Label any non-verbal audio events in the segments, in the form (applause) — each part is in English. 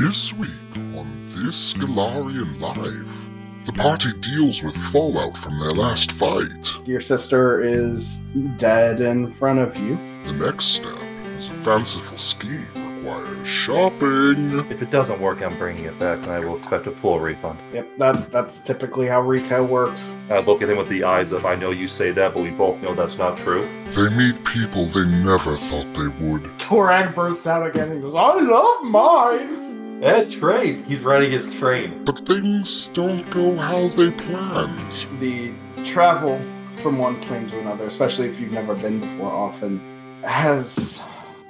This week on This Galarian Life, the party deals with fallout from their last fight. Your sister is dead in front of you. The next step is a fanciful scheme requires shopping. If it doesn't work, I'm bringing it back, and I will expect a full refund. Yep, that that's typically how retail works. I look at him with the eyes of, I know you say that, but we both know that's not true. They meet people they never thought they would. Torag bursts out again and goes, I love mines! Ed trades. He's riding his train. But things don't go how they planned. The travel from one plane to another, especially if you've never been before, often has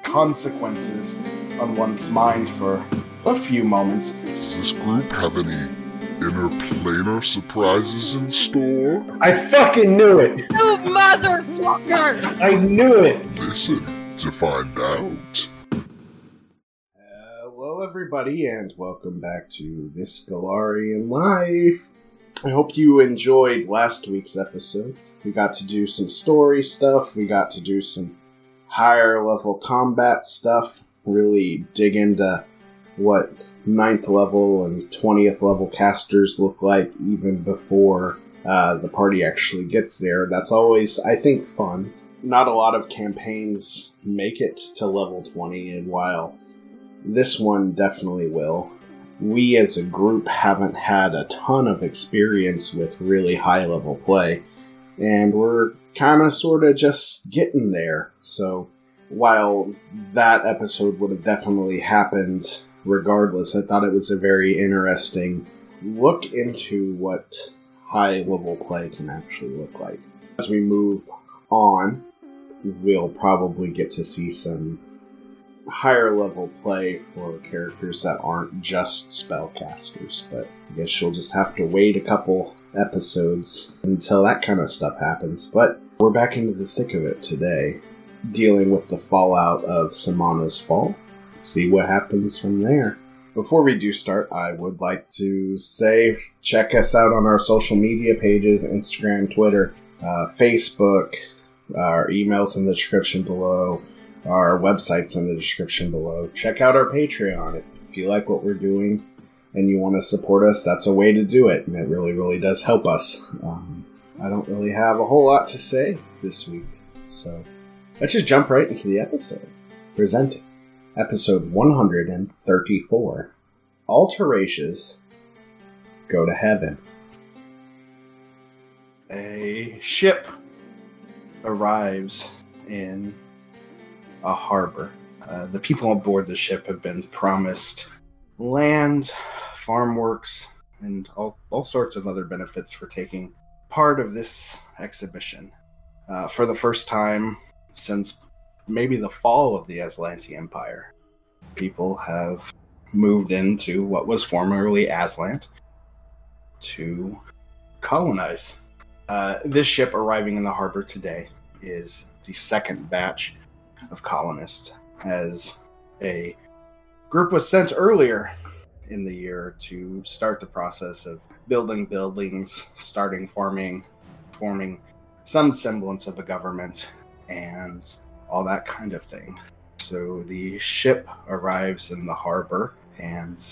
consequences on one's mind for a few moments. Does this group have any interplanar surprises in store? I fucking knew it. You motherfucker! I knew it. Listen to find out. Hello, everybody, and welcome back to This Galarian Life. I hope you enjoyed last week's episode. We got to do some story stuff, we got to do some higher level combat stuff, really dig into what ninth level and 20th level casters look like even before uh, the party actually gets there. That's always, I think, fun. Not a lot of campaigns make it to level 20, and while this one definitely will. We as a group haven't had a ton of experience with really high level play, and we're kind of sort of just getting there. So, while that episode would have definitely happened regardless, I thought it was a very interesting look into what high level play can actually look like. As we move on, we'll probably get to see some higher level play for characters that aren't just spellcasters, but I guess you'll just have to wait a couple episodes until that kind of stuff happens. But we're back into the thick of it today, dealing with the fallout of Samana's fall. See what happens from there. Before we do start, I would like to say check us out on our social media pages Instagram, Twitter, uh, Facebook, our emails in the description below our website's in the description below. Check out our Patreon if, if you like what we're doing and you want to support us. That's a way to do it, and it really, really does help us. Um, I don't really have a whole lot to say this week, so let's just jump right into the episode. Presenting episode 134 Alterations Go to Heaven. A ship arrives in a harbor. Uh, the people on board the ship have been promised land, farm works, and all, all sorts of other benefits for taking part of this exhibition. Uh, for the first time since maybe the fall of the Azlanti Empire, people have moved into what was formerly Azlant to colonize. Uh, this ship arriving in the harbor today is the second batch of colonists as a group was sent earlier in the year to start the process of building buildings, starting farming, forming some semblance of a government, and all that kind of thing. So the ship arrives in the harbor, and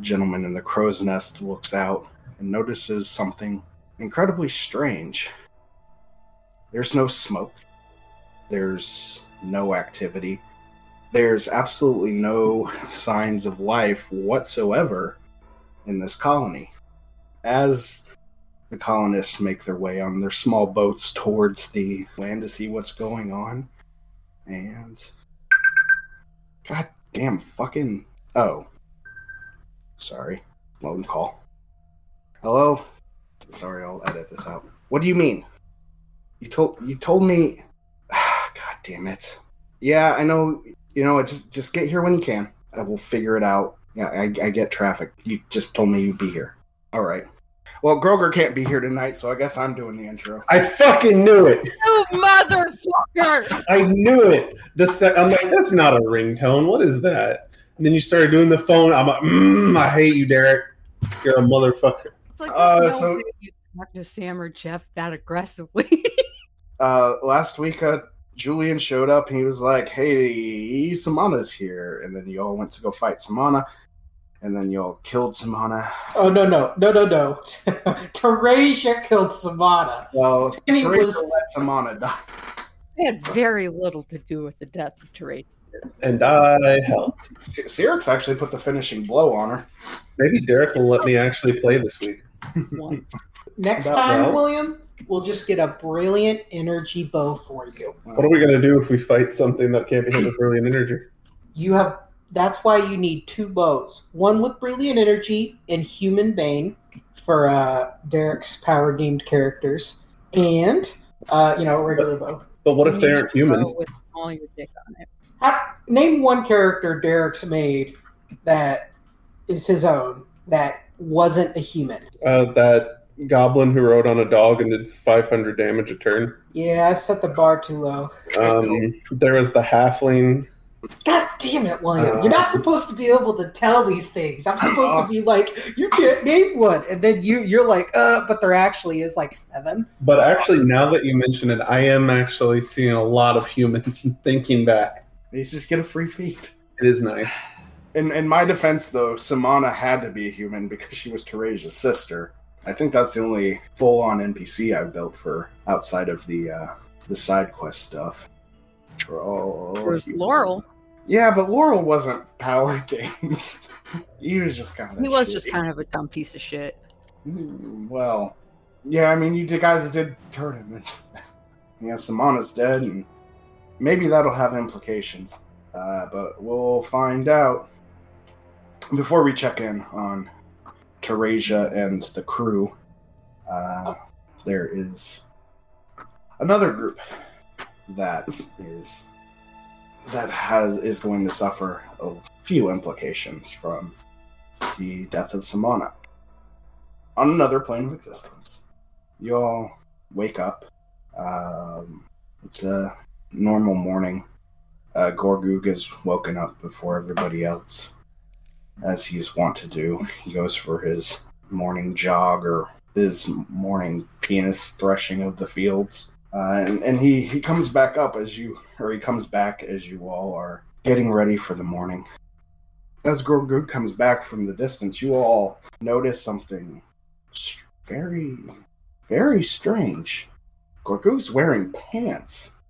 gentleman in the crow's nest looks out and notices something incredibly strange. There's no smoke. There's no activity. There's absolutely no signs of life whatsoever in this colony. As the colonists make their way on their small boats towards the land to see what's going on, and. God damn fucking. Oh. Sorry. Phone call. Hello? Sorry, I'll edit this out. What do you mean? You told you told me damn it. Yeah, I know. You know, just just get here when you can. I will figure it out. Yeah, I, I get traffic. You just told me you'd be here. All right. Well, Groger can't be here tonight, so I guess I'm doing the intro. I fucking knew it. You motherfucker! I knew it. The se- I'm like, that's not a ringtone. What is that? And then you started doing the phone. I'm like, mm, I hate you, Derek. You're a motherfucker. It's like Uh, there's no so- you talk to Sam or Jeff that aggressively. (laughs) Uh, last week, uh, Julian showed up and he was like, "Hey, Samana's here," and then you all went to go fight Samana. and then y'all killed Samana. Oh no no no no no! (laughs) Teresia killed Samana. Well, (laughs) And he Teresa was- let Samana die. It had very little to do with the death of Teresa. And I helped. S- Cyrix actually put the finishing blow on her. Maybe Derek will let me actually play this week. Next time, well. William, we'll just get a brilliant energy bow for you. What are we gonna do if we fight something that can't be hit with brilliant energy? You have. That's why you need two bows. One with brilliant energy and human bane for uh, Derek's power deemed characters, and uh, you know a regular bow. But what if they aren't human? With all your dick on it. Ha- Name one character Derek's made that is his own that wasn't a human. Uh, that goblin who rode on a dog and did 500 damage a turn. Yeah, I set the bar too low. Um, there was the halfling. God damn it, William. Uh, You're not supposed to be able to tell these things. I'm supposed to be like, you can't name one. And then you you're like, uh, but there actually is like seven. But actually, now that you mention it, I am actually seeing a lot of humans thinking back. You just get a free feed. It is nice. In in my defense, though, Samana had to be a human because she was Teresia's sister. I think that's the only full-on NPC I've built for outside of the uh, the side quest stuff. Which were all Whereas humans. Laurel- Yeah, but Laurel wasn't power (laughs) gained. he was just kind of. He was just kind of a dumb piece of shit. Mm, Well, yeah, I mean, you guys did turn him into that. (laughs) Yeah, Samana's dead, and maybe that'll have implications. Uh, but we'll find out. Before we check in on Teresia and the crew, uh, there is another group that is that has is going to suffer a few implications from the death of Samana on another plane of existence. You all wake up. Um, it's a normal morning. Uh, Gorgug is woken up before everybody else, as he's wont to do. He goes for his morning jog or his morning penis threshing of the fields. Uh, and, and he, he comes back up as you, or he comes back as you all are getting ready for the morning. As Gorgug comes back from the distance, you all notice something very, very strange. Gorgug's wearing pants. (gasps)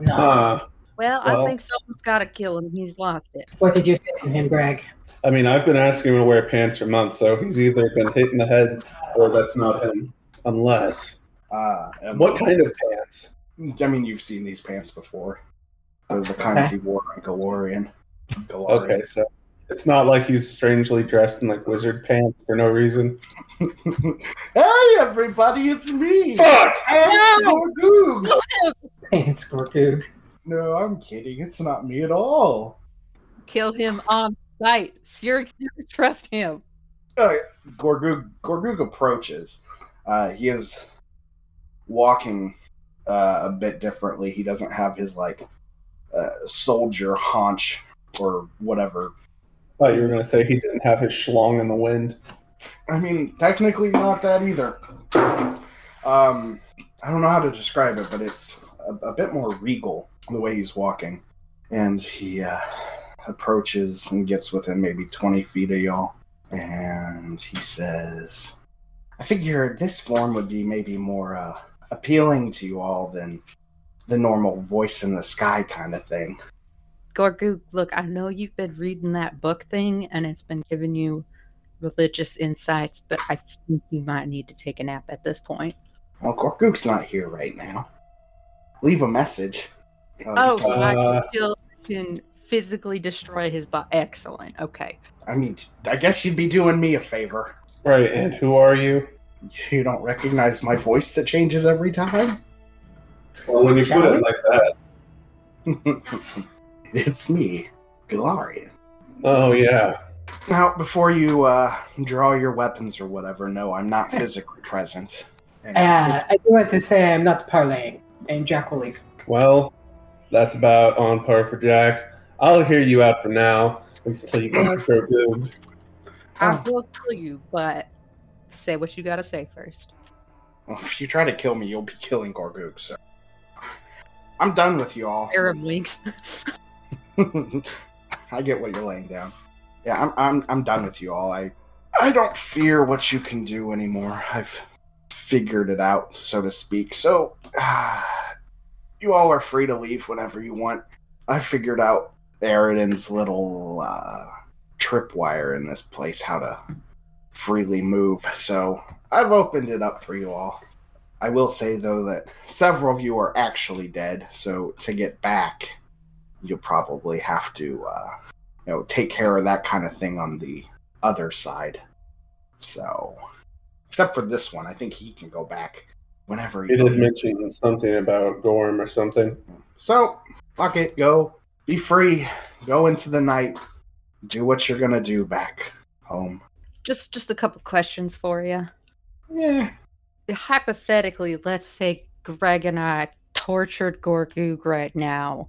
No. Uh, Well, Well- I think someone's got to kill him. He's lost it. what did you say to him, Greg? I mean, I've been asking him to wear pants for months, so he's either been hit in the head or that's not him. Unless. Uh, and- What kind of pants? I mean, you've seen these pants before. The, the kinds he wore on Galorian. Galarian. Okay, so it's not like he's strangely dressed in like wizard pants for no reason. (laughs) hey, everybody, it's me. Fuck! It's Gorgug. Pants, Gorgug. No, I'm kidding. It's not me at all. Kill him on sight. Cyrix never trust him. Uh, Gorgug, Gorgug approaches. Uh, he is walking uh, a bit differently. He doesn't have his like uh, soldier haunch or whatever. thought you were gonna say he didn't have his schlong in the wind. I mean, technically not that either. Um, I don't know how to describe it, but it's a, a bit more regal the way he's walking, and he uh, approaches and gets within maybe twenty feet of y'all, and he says, "I figure this form would be maybe more uh, appealing to you all than the normal voice in the sky kind of thing." Gorgug, look, I know you've been reading that book thing and it's been giving you religious insights, but I think you might need to take a nap at this point. Well, Gorgug's not here right now. Leave a message. Uh, Oh, he so I Uh, can still can physically destroy his body. Excellent. Okay. I mean, I guess you'd be doing me a favor. Right, and who are you? You don't recognize my voice that changes every time? Well, when you put it like that. (laughs) it's me, Galarian. Oh yeah. Now, before you uh, draw your weapons or whatever, no, I'm not physically present. Uh, I do want to say I'm not parlaying, and Jack will leave. Well, that's about on par for Jack. I'll hear you out for now, at least until you get to Grogu. I will kill you, but say what you gotta say first. well, if you try to kill me, you'll be killing Gorgug, so. I'm done with you all. Arab links. (laughs) (laughs) I get what you're laying down. yeah, I'm I'm I'm done with you all. I I don't fear what you can do anymore. I've figured it out, so to speak. So (sighs) ah, you all are free to leave whenever you want. I figured out Eridan's little uh, tripwire in this place, how to freely move. So I've opened it up for you all. I will say though that several of you are actually dead, so to get back, you'll probably have to, uh, you know, take care of that kind of thing on the other side. So, except for this one, I think he can go back whenever he. He did pleases. mention something about Gorm or something. So, fuck it, go. Be free. Go into the night. Do what you're gonna do back home. Just just a couple questions for you. Yeah. Hypothetically, let's say Greg and I tortured Gorgug right now.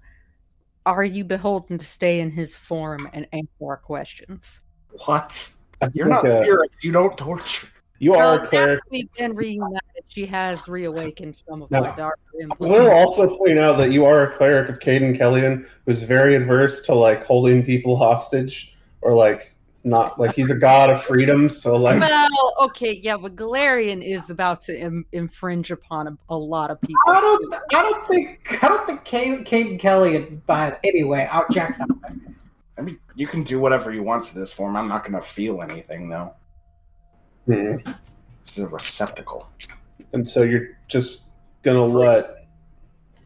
Are you beholden to stay in his form and answer our questions? What? You're not uh, spirits. You don't torture. You Well, are a cleric. we've been reunited, she has reawakened some of No. my darker I impulses. will also point out that you are a cleric of Cayden Cailean who's very adverse to like holding people hostage or like not like he's a god of freedom. So like Well, okay, yeah, but Galarian is about to Im- infringe upon a, a lot of people. I don't. I don't think. I don't think Kate, Kate and Kelly would buy it anyway. Out Jack's out there. I mean, you can do whatever you want to this form. I'm not gonna feel anything though. Hmm. This is a receptacle. and so you're just gonna let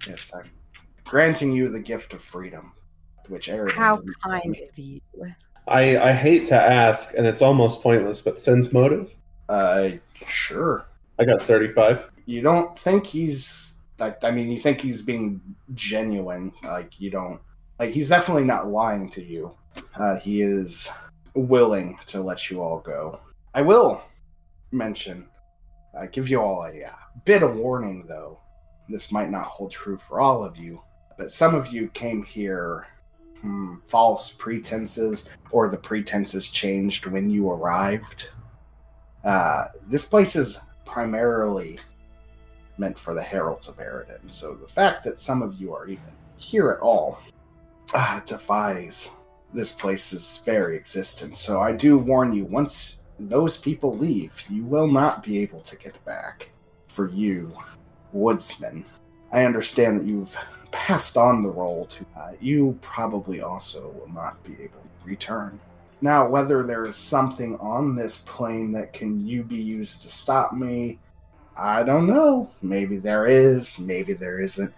Yes, I'm granting you the gift of freedom, which Eridan How kind of you. I I hate to ask and it's almost pointless, but sense motive? Uh, sure. I got 35. You don't think he's like? I mean, you think he's being genuine? Like you don't like? He's definitely not lying to you. Uh, he is willing to let you all go. I will mention, I give you all a uh, bit of warning though. This might not hold true for all of you, but some of you came here hmm, false pretenses, or the pretenses changed when you arrived. Uh, this place is primarily meant for the heralds of Eridan, so the fact that some of you are even here at all uh, defies this place's very existence. So I do warn you, once those people leave, you will not be able to get back. For you, woodsman, I understand that you've passed on the role to. Uh, you probably also will not be able to return. Now, whether there is something on this plane that can you be used to stop me, I don't know. Maybe there is, maybe there isn't.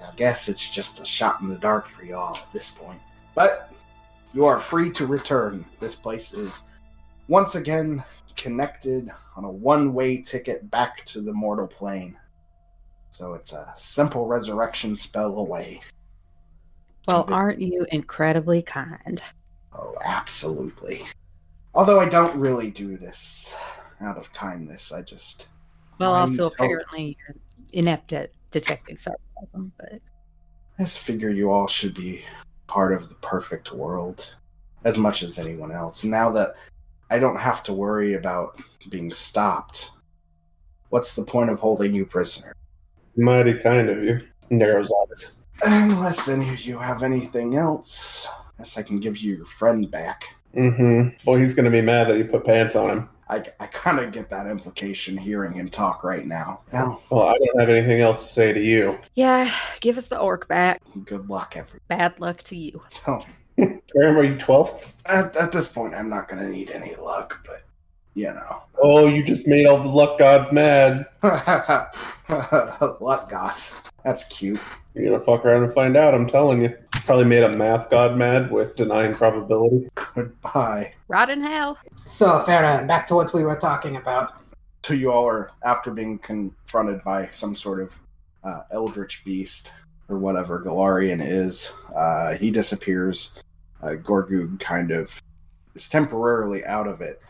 I guess it's just a shot in the dark for y'all at this point. But you are free to return. This place is once again connected on a one way ticket back to the mortal plane. So it's a simple resurrection spell away. Well, aren't you incredibly kind? Oh, absolutely. Although I don't really do this out of kindness, I just. Well, I'm also so- apparently you're inept at detecting sarcasm, but I just figure you all should be part of the perfect world as much as anyone else. Now that I don't have to worry about being stopped, what's the point of holding you prisoner? Mighty kind of you. Narrows eyes. Unless any of you have anything else, I guess I can give you your friend back. Mm-hmm. Well, he's gonna be mad that you put pants on him. I, I kind of get that implication hearing him talk right now. Well, Well, I don't have anything else to say to you. yeah, give us the orc back. good luck, everyone. Bad luck to you. Oh, Graham, are you 12? at, at this point, I'm not going to need any luck, but you know. Oh, you just made all the luck gods mad. (laughs) luck gods. That's cute. You're gonna fuck around and find out, I'm telling you. Probably made a math god mad with denying probability. Goodbye. Rot in hell. So, Farah, back to what we were talking about. So you all are, after being confronted by some sort of uh, eldritch beast or whatever Galarian is, uh, he disappears. Uh, kind of is temporarily out of it,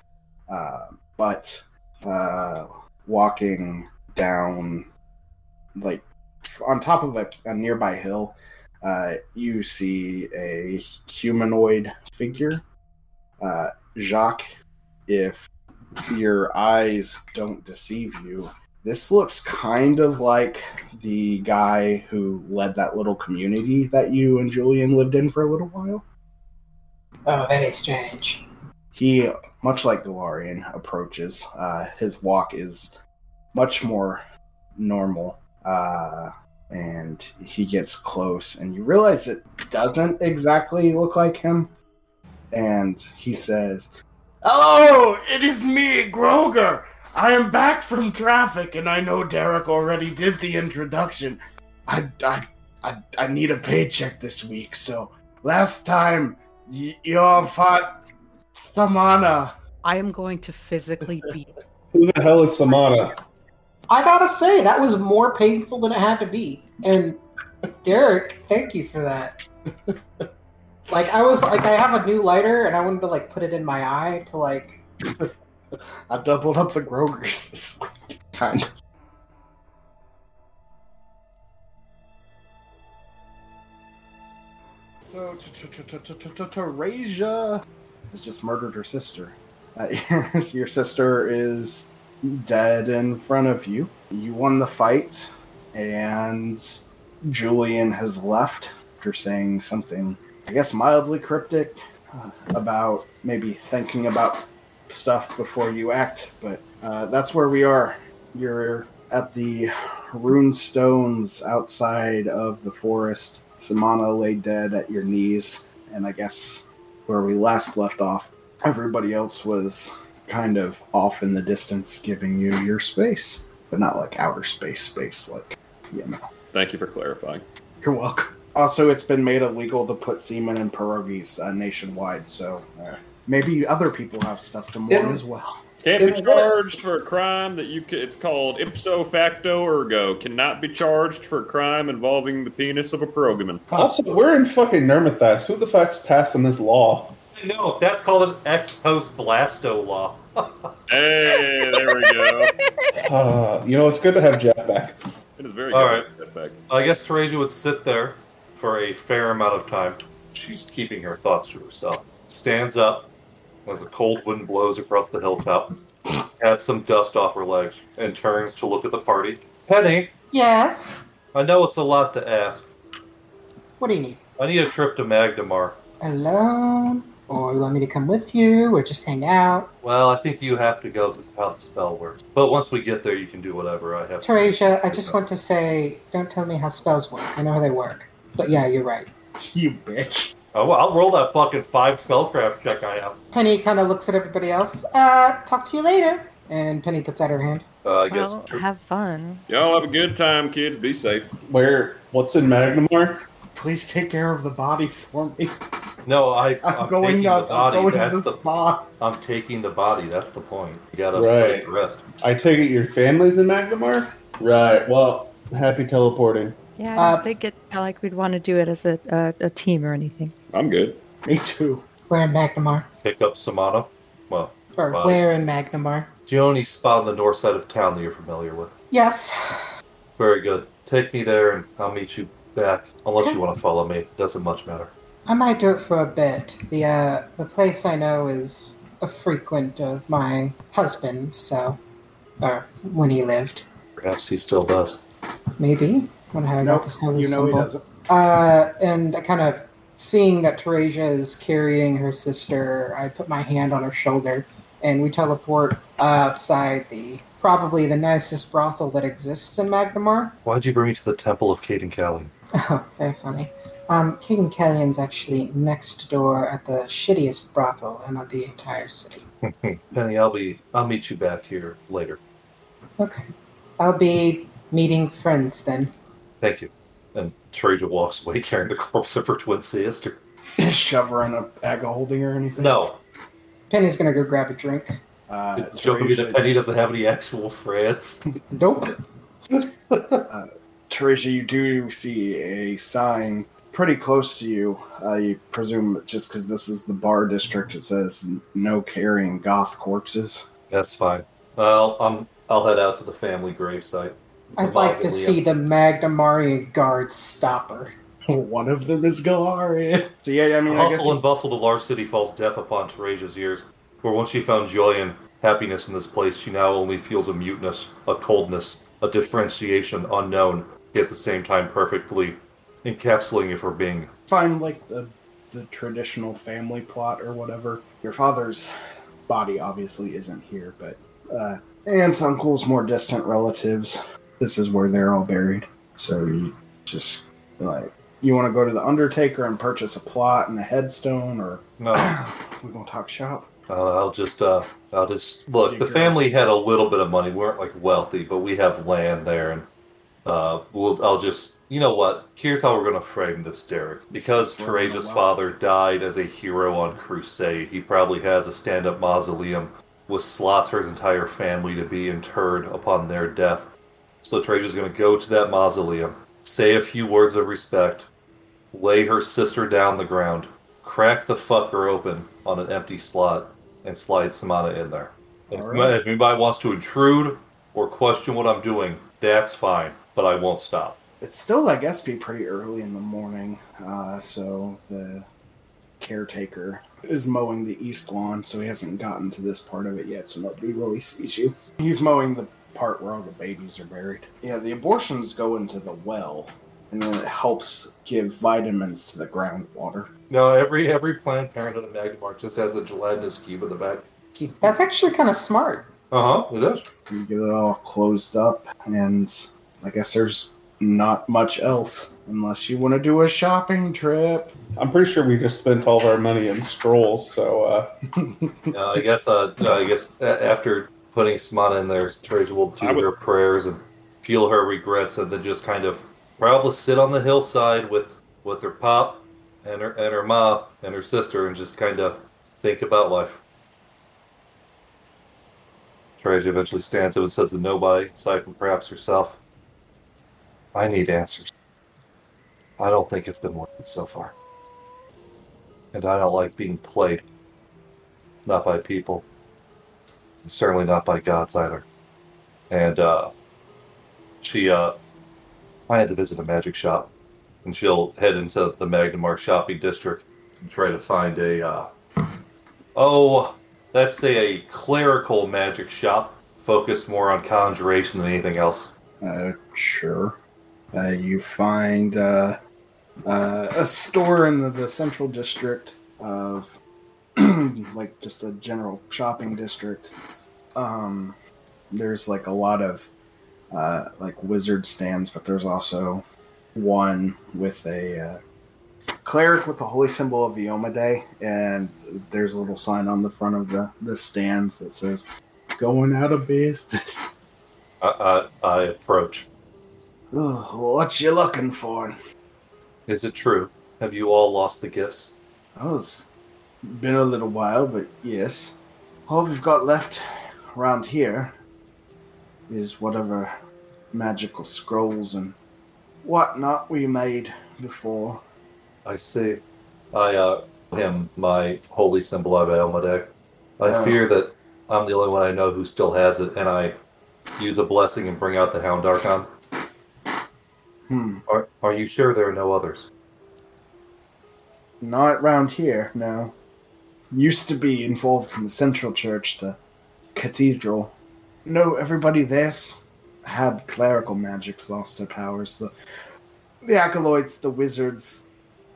uh, but uh, walking down, like on top of a, a nearby hill, uh, you see a humanoid figure. Uh, Jacques, if your eyes don't deceive you, this looks kind of like the guy who led that little community that you and Julian lived in for a little while. Oh, very strange. he, much like Galarian, approaches. Uh, his walk is much more normal, uh, and he gets close, and you realize it doesn't exactly look like him. And he says, "Hello, it is me, Groger. I am back from traffic, and I know Derek already did the introduction. I, I, I, I need a paycheck this week, so last time y- y'all fought Samana." I am going to physically beat. (laughs) Who the hell is Samana? I gotta say that was more painful than it had to be. And Derek, thank you for that. (laughs) like I was like I have a new lighter and I wanted to like put it in my eye to like (laughs) I doubled up the Grogers this week. So, Teresia has just murdered her sister. Uh, (laughs) your sister is dead in front of you. You won the fight, and Julian has left after saying something, I guess, mildly cryptic uh, about maybe thinking about stuff before you act, but uh, that's where we are. You're at the rune stones outside of the forest. Samana lay dead at your knees, and I guess where we last left off, everybody else was kind of off in the distance, giving you your space, but not like outer space space, like you know. Thank you for clarifying. You're welcome. Also, it's been made illegal to put semen in pierogies uh, nationwide, so uh, maybe other people have stuff to mourn Yeah. as well. Can't be charged for a crime that you. Ca- it's called ipso facto ergo. Cannot be charged for a crime involving the penis of a progaman. Also, we're in fucking Nirmathas. Who the fuck's passing this law? No, that's called an ex post blasto law. (laughs) Hey, there we go. Uh, you know, it's good to have Jeff back. It is very All good. right. Get back. I guess Teresia would sit there for a fair amount of time. She's keeping her thoughts to herself. Stands up as a cold wind blows across the hilltop, pats some dust off her legs, and turns to look at the party. Penny, Yes. I know it's a lot to ask. What do you need? I need a trip to Magnimar. Alone? Or you want me to come with you or just hang out? Well, I think you have to go. This is how the spell works. But once we get there, you can do whatever. I have. Teresia, I just want to say don't tell me how spells work. I know how they work. But yeah, you're right. You bitch. Oh, well, I'll roll that fucking five spellcraft check I have. Penny kind of looks at everybody else. Uh, talk to you later. And Penny puts out her hand. Uh, I guess. Well, have fun. Y'all have a good time, kids. Be safe. Where? What's in Magnimar? Please take care of the body for me. no, I, (laughs) I'm, I'm, going taking out. the body. I'm going to That's the the spa. I'm taking the body. That's the point. You gotta Right. put the rest. I take it your family's in Magnimar? Right. Well, happy teleporting. Yeah, I Uh, don't think it like we'd want to do it as a, a, a team or anything. I'm good. Me too. We're in Magnimar. Pick up Samana. Well, Or Wow. where in Magnimar? do you know any spot on the north side of town that you're familiar with? Yes. Very good. Take me there, and I'll meet you back. Unless Okay. you want to follow me, doesn't much matter. I might do it for a bit. The uh, the place I know is a frequent of my husband, so or when he lived. Perhaps he still does. Maybe. Wonder how I Nope, got this holy You know symbol. doesn't. Uh, and I kind of seeing that Teresia is carrying her sister, I put my hand on her shoulder, and we teleport outside the probably the nicest brothel that exists in Magnimar. Why'd you bring me to the Temple of Cayden Cailean? (laughs) Oh, very funny. Um, King Kellyan's actually next door at the shittiest brothel in the entire city. (laughs) Penny, I'll be. I'll meet you back here later. Okay. I'll be meeting friends then. Thank you. And Teresia walks away (laughs) carrying the corpse of her twin sister. Shove her in a bag of holding or anything. No, Penny's gonna go grab a drink. Uh, it's joking me that Teresia- Penny doesn't have any actual friends. (laughs) Nope. Teresia, you do see a sign pretty close to you. Uh, you presume just because this is the bar district, it says no carrying goth corpses. That's fine. Well, I'm. I'll head out to the family gravesite. I'd like to see the Magnimarian guards stop her. (laughs) One of them is Galarian. So yeah, I mean, I guess Hustle and bustle, the large city falls deaf upon Teresia's ears. For once she found joy and happiness in this place, she now only feels a muteness, a coldness, a differentiation unknown, yet at the same time perfectly encapsulating of her being. find like the the traditional family plot or whatever. Your father's body obviously isn't here, but uh, aunts, uncles, more distant relatives. This is where they're all buried. So you just like you want to go to the Undertaker and purchase a plot and a headstone, or No, (coughs) we're gonna talk shop. I'll, I'll just uh, I'll just look. The family had a little bit of money. We weren't like wealthy, but we have land there, and uh, we'll. I'll just. You know what? Here's how we're gonna frame this, Derek. Because Well, well, Teresa's father died as a hero on crusade, he probably has a stand-up mausoleum with slots for his entire family to be interred upon their death. So Teresa's gonna go to that mausoleum, say a few words of respect, lay her sister down the ground, crack the fucker open on an empty slot, and slide Samana in there. Right. if anybody wants to intrude or question what I'm doing, that's fine, but I won't stop. It's still, I guess, be pretty early in the morning. Uh, so the caretaker is mowing the east lawn, so he hasn't gotten to this part of it yet, so nobody really sees you. He's mowing the part where all the babies are buried. Yeah, the abortions go into the well, and then it helps give vitamins to the groundwater. No, every every Planned Parenthood and Magnimar just has a gelatinous cube in the back. That's actually kind of smart. Uh huh. It is. You get it all closed up, and I guess there's not much else unless you want to do a shopping trip. I'm pretty sure we just spent all of our money in scrolls, so uh, (laughs) Uh, I guess. Uh, I guess after putting Samana in there, Teresa will do would- her prayers and feel her regrets, and then just kind of probably sit on the hillside with with her pop and her and her ma and her sister, and just kind of think about life. Teresa eventually stands up and says to nobody, aside from perhaps herself, "I need answers. I don't think it's been worth it so far, and I don't like being played." not by people, certainly not by gods either. And uh, she, uh, I had to visit a magic shop, and she'll head into the Magnimar shopping district and try to find a, uh, oh, let's say a clerical magic shop focused more on conjuration than anything else. Uh, sure. Uh, you find uh, uh, a store in the, the central district of, (clears throat) like, just a general shopping district. Um, there's like a lot of uh, like wizard stands, but there's also one with a uh, cleric with the holy symbol of Iomedae, and there's a little sign on the front of the the stand that says "Going out of business." I, I, I approach. What you looking for? Is it true? Have you all lost the gifts? Oh, it's been a little while, but yes. All we've got left around here is whatever magical scrolls and whatnot we made before. I see. I uh him my holy symbol of Elmadec. I Oh. fear that I'm the only one I know who still has it, and I use a blessing and bring out the Hound Archon. Hmm. Are Are you sure there are no others? Not around here, no. Used to be involved in the central church, the cathedral. No, everybody there's had clerical magics lost their powers. The the acolytes, the wizards,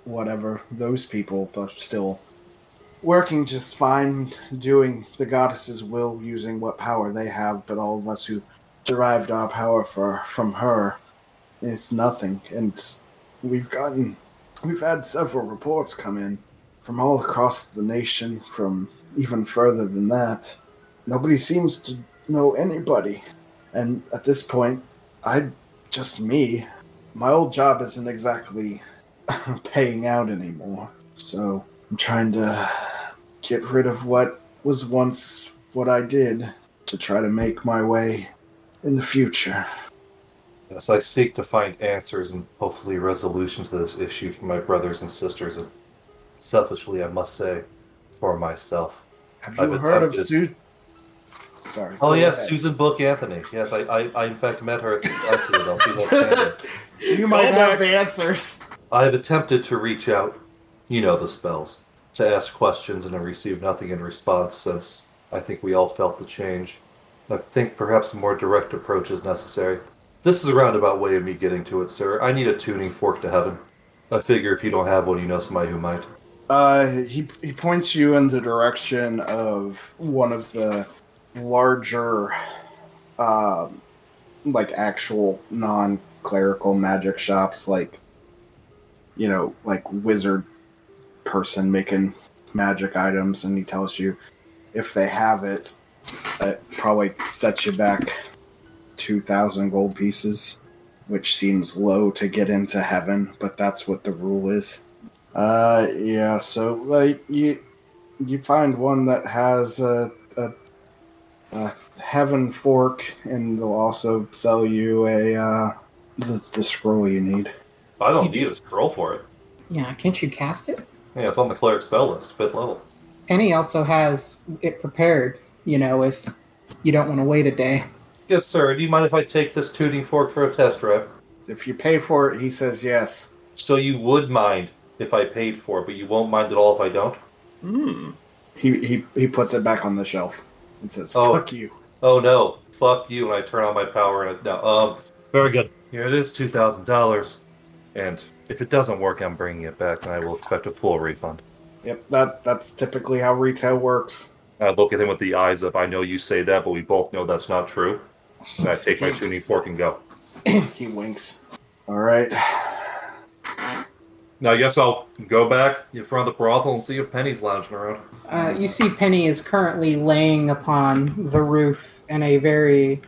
whatever, those people are still working just fine, doing the goddess's will, using what power they have, but all of us who derived our power for from her is nothing. And we've gotten We've had several reports come in from all across the nation, from even further than that. Nobody seems to know anybody. And at this point, I just me. My old job isn't exactly (laughs) paying out anymore. So I'm trying to get rid of what was once what I did to try to make my way in the future. Yes, I seek to find answers and hopefully resolution to this issue for my brothers and sisters, and selfishly, I must say, for myself. Have you I've heard of attempted- Sue? Sorry. Oh go yes, ahead. Susan Book Anthony. Yes, I, I, I in fact met her at the Citadel. She's (laughs) outstanding. You might Call have the answers. I have attempted to reach out, you know the spells, to ask questions and have received nothing in response since I think we all felt the change. I think perhaps a more direct approach is necessary. This is a roundabout way of me getting to it, sir. I need a tuning fork to heaven. I figure if you don't have one, you know somebody who might. Uh, he he points you in the direction of one of the larger, um, like actual non-clerical magic shops, like you know, like wizard person making magic items, and he tells you if they have it, it probably sets you back two thousand gold pieces, which seems low to get into heaven, but that's what the rule is. Uh, yeah. So like you, you find one that has a, a, a heaven fork, and they'll also sell you a uh, the, the scroll you need. I don't need a scroll for it. Yeah, can't you cast it? Yeah, it's on the cleric spell list, fifth level. Penny also has it prepared, you know, if you don't want to wait a day. Good sir, do you mind if I take this tuning fork for a test drive? If you pay for it, he says yes. So you would mind if I paid for it, but you won't mind at all if I don't? Hmm. He he he puts it back on the shelf and says, Oh. "Fuck you." Oh no, fuck you, and I turn on my power and it, no, um, very good. Here it is, $2,000. And if it doesn't work, I'm bringing it back and I will expect a full refund. Yep, that that's typically how retail works. I look at him with the eyes of, I know you say that, but we both know that's not true. And I take my tuning fork and go. (clears throat) he winks. All right. Now, I guess I'll go back in front of the brothel and see if Penny's lounging around. Uh, you see, Penny is currently laying upon the roof in a very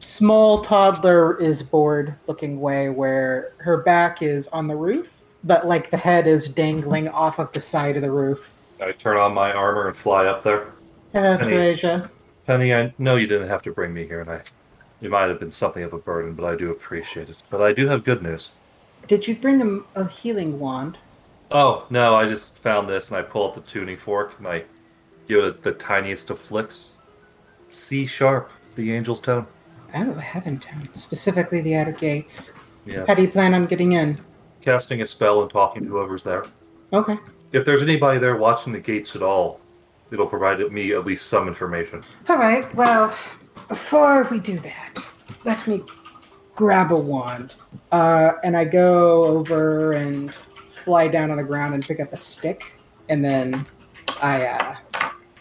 small toddler is bored looking way where her back is on the roof, but like the head is dangling off of the side of the roof. I turn on my armor and fly up there. Hello, Penny. Teresia. Penny, I know you didn't have to bring me here, and I. It might have been something of a burden, but I do appreciate it. But I do have good news. Did you bring him a healing wand? Oh, no, I just found this and I pull out the tuning fork and I give it the tiniest of flicks. C sharp, the angel's tone. Oh, Heaven tone. Specifically the outer gates. Yeah. How do you plan on getting in? Casting a spell and talking to whoever's there. Okay. If there's anybody there watching the gates at all, it'll provide me at least some information. All right. Well, before we do that, let me grab a wand. Uh, and I go over and fly down on the ground and pick up a stick, and then I uh,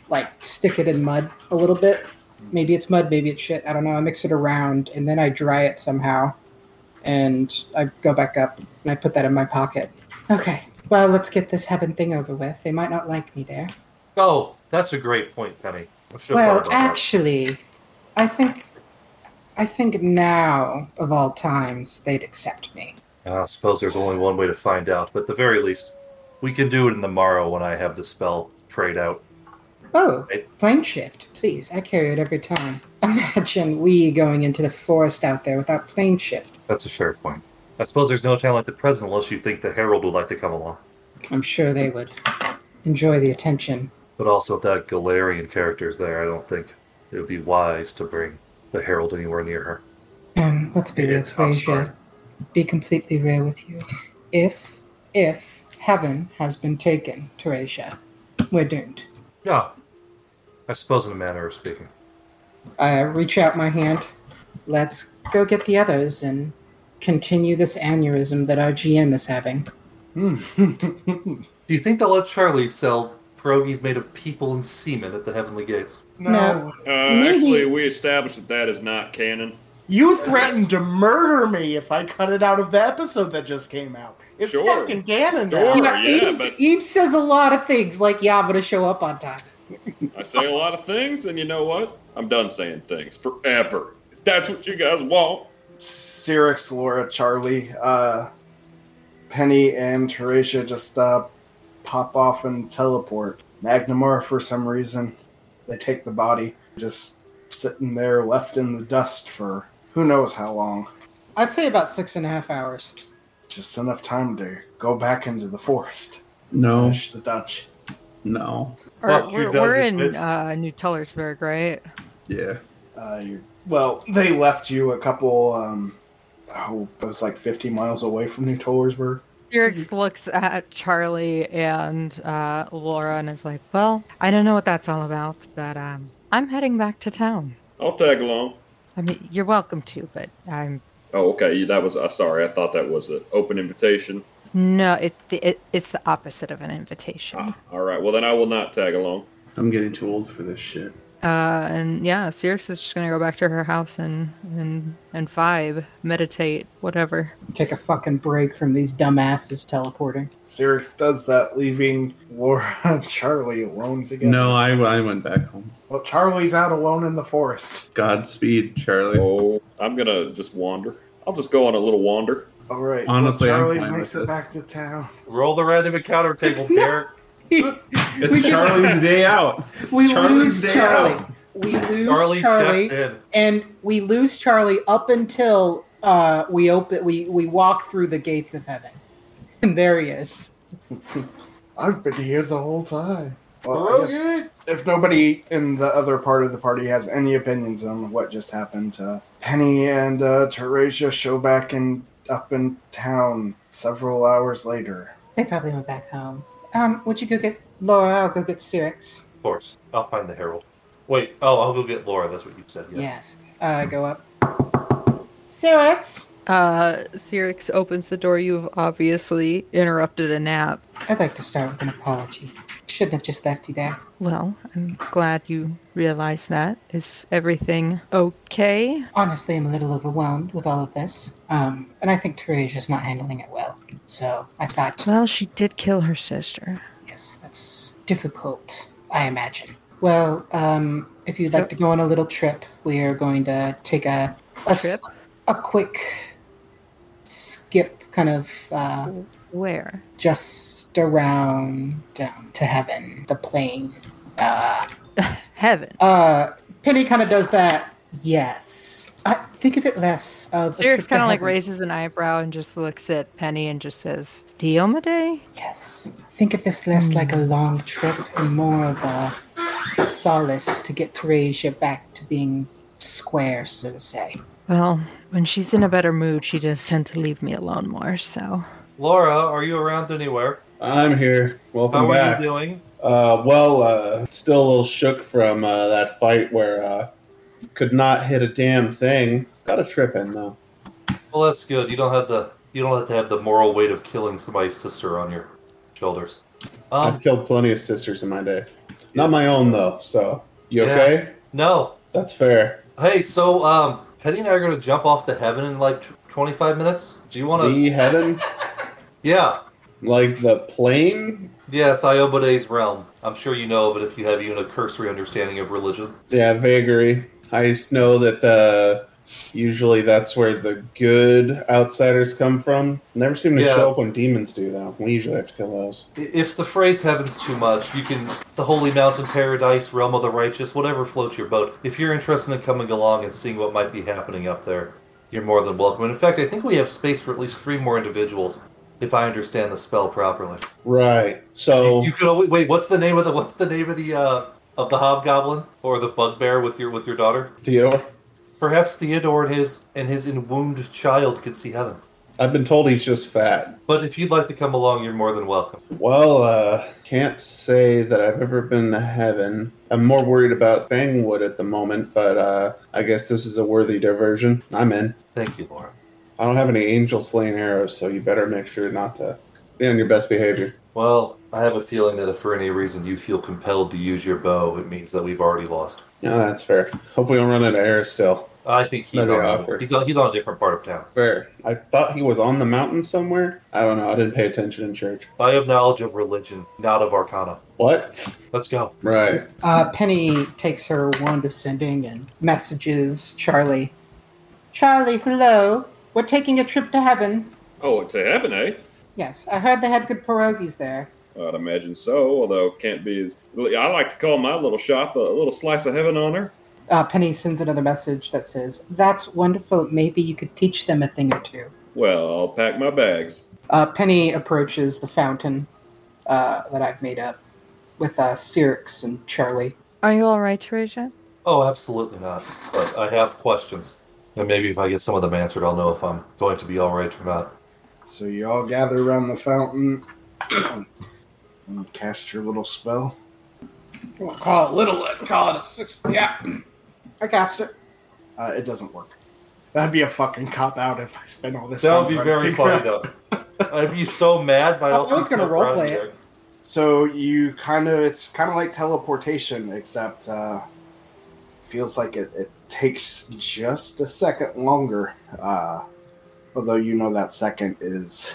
like stick it in mud a little bit. Maybe it's mud, maybe it's shit. I don't know. I mix it around, and then I dry it somehow, and I go back up and I put that in my pocket. Okay. Well, let's get this heaven thing over with. They might not like me there. Oh, that's a great point, Penny. Well, actually, I think, I think now of all times they'd accept me. I suppose there's only one way to find out, but at the very least, we can do it in the morrow when I have the spell prayed out. Oh, Right. plane shift, please. I carry it every time. (laughs) Imagine we going into the forest out there without plane shift. That's a fair point. I suppose there's no time like the present unless you think the Herald would like to come along. I'm sure they would enjoy the attention. But also, if that Galarian character's there, I don't think it would be wise to bring the Herald anywhere near her. And let's be Yeah, real, it's Frazier. Be completely real with you. If, if heaven has been taken, Teresia, we're doomed. Yeah. I suppose in a manner of speaking. I reach out my hand. Let's go get the others and continue this aneurysm that our GM is having. Hmm. (laughs) Do you think they'll let Charlie sell pierogies made of people and semen at the Heavenly Gates? No. Uh, Maybe- actually, we established that that is not canon. You threatened to murder me if I cut it out of the episode that just came out. It's Sure. fucking canon Sure. now. yeah, Eves, but- Eves says a lot of things like, yeah, I'm going to show up on time. I say a lot of things, and you know what? I'm done saying things forever. If that's what you guys want. Cyrix, Laura, Charlie, uh, Penny, and Teresia just uh, pop off and teleport. Magnimar, for some reason, they take the body, just sitting there left in the dust for who knows how long. I'd say about six and a half hours. Just enough time to go back into the forest, No, finish the dungeon. no. Or, Fuck we're we're in Dungeon uh, New Tullersburg, right? Yeah. Uh, you're, well, they left you a couple, um, oh, it was like 50 miles away from New Tollersburg. Felix looks at Charlie and uh, Laura and is like, "Well, I don't know what that's all about, but um, I'm heading back to town. I'll tag along. I mean, you're welcome to, but I'm Oh, okay. That was uh, sorry. I thought that was an open invitation. No, it, it it's the opposite of an invitation. Ah, all right. Well, then I will not tag along. I'm getting too old for this shit. Uh, and yeah, Cyrix is just gonna go back to her house and and and vibe, meditate, whatever. Take a fucking break from these dumbasses teleporting. Cyrix does that, leaving Laura (laughs) and Charlie alone together. No, I, I went back home. Well, Charlie's out alone in the forest. Godspeed, Charlie. Oh, I'm gonna just wander. I'll just go on a little wander. All right. Honestly, well, I'm Charlie fine makes with it this. back to town. Roll the random encounter table, (laughs) Derek. It's We just- Charlie's day out. (laughs) We Charlie's lose day Charlie. out. We lose Charlie, Charlie, and we lose Charlie up until uh, we open. We we walk through the gates of heaven, (laughs) and there he is. (laughs) I've been here the whole time. Well, I guess if nobody in the other part of the party has any opinions on what just happened, uh, Penny and uh, Teresia show back in up in town several hours later. They probably went back home. Um, would you go get Laura? I'll go get Cyrix. Of course. I'll find the Herald. Wait, oh, I'll go get Laura. That's what you said. Yeah. Yes. Uh, go up. Cyrix, Uh, Cyrix opens the door. You've obviously interrupted a nap. I'd like to start with an apology. Shouldn't have just left you there. Well, I'm glad you realized that. Is everything okay? Honestly, I'm a little overwhelmed with all of this. Um, and I think Teresia's not handling it well. So I thought, Well, she did kill her sister. yes, that's difficult, I imagine. Well, um, if you'd like to go on a little trip, we are going to take a, Trip? a quick skip, kind of uh, Where? just around down to heaven, the plane. Uh, (laughs) Heaven. uh, Penny kind of does that. Yes, I think of it less of. a trip Cyrix to kind of like raises an eyebrow and just looks at Penny and just says, Diomede? Yes. Think of this less like a long trip and more of a solace to get Teresia back to being square, so to say. Well, when she's in a better mood, she does tend to leave me alone more, so. Laura, are you around anywhere? I'm here. Welcome back. How are you doing? Uh, well, uh, still a little shook from uh, that fight where uh, could not hit a damn thing. Got a trip in though. Well, that's good. You don't have the you don't have to have the moral weight of killing somebody's sister on your shoulders. Um, I've killed plenty of sisters in my day. Not my own though. So you Yeah. okay? no. That's fair. Hey, so um, Penny and I are going to jump off to heaven in like tw- 25 minutes. Do you want to? The heaven, Yeah. like the plane. Yes, Iomedae's realm. I'm sure you know, but if you have even a cursory understanding of religion. Yeah, vagary. I just know that uh, usually that's where the good outsiders come from. Never seem to Yeah. show up when demons do though. We usually have to kill those. If the phrase heaven's too much, you can the holy mountain paradise, realm of the righteous, whatever floats your boat. If you're interested in coming along and seeing what might be happening up there, you're more than welcome. And in fact, I think we have space for at least three more individuals, if I understand the spell properly. Right. So You could always, wait. What's the name of the What's the name of the uh, of the hobgoblin or the bugbear with your with your daughter? Theodore, Perhaps Theodore and his and his enwombed child could see heaven. I've been told he's just fat. But if you'd like to come along, you're more than welcome. Well, uh, can't say that I've ever been to heaven. I'm more worried about Fangwood at the moment, but uh, I guess this is a worthy diversion. I'm in. Thank you, Laura. I don't have any angel slaying arrows, so you better make sure not to be on your best behavior. Well, I have a feeling that if for any reason you feel compelled to use your bow, it means that we've already lost. No, that's fair. Hope we don't run into arrows still. I think he's That'd on, he's on he's on a different part of town. Fair. I thought he was on the mountain somewhere. I don't know. I didn't pay attention in church. I have knowledge of religion, not of arcana. What? Let's go. Right. Uh, Penny takes her wand of sending and messages Charlie. Charlie, hello. We're taking a trip to heaven. Oh, to heaven, eh? Yes, I heard they had good pierogies there. I'd imagine so, although it can't be as. I like to call my little shop a little slice of heaven on her. Uh, Penny sends another message that says, That's wonderful. Maybe you could teach them a thing or two. Well, I'll pack my bags. Uh, Penny approaches the fountain uh, that I've made up with uh, Cyrix and Charlie. Are you alright, Teresia? Oh, absolutely not. But I have questions, and maybe if I get some of them answered, I'll know if I'm going to be all right or not. So you all gather around the fountain (clears throat) and cast your little spell. We'll call it little, call it a six. Yeah. I cast it. Uh, it doesn't work. That'd be a fucking cop out if I spent all this. Time. That would be very funny, though. I'd be so mad. My I was gonna roleplay it. So you kind of it's kind of like teleportation, except uh, feels like it, it takes just a second longer. Uh, although you know that second is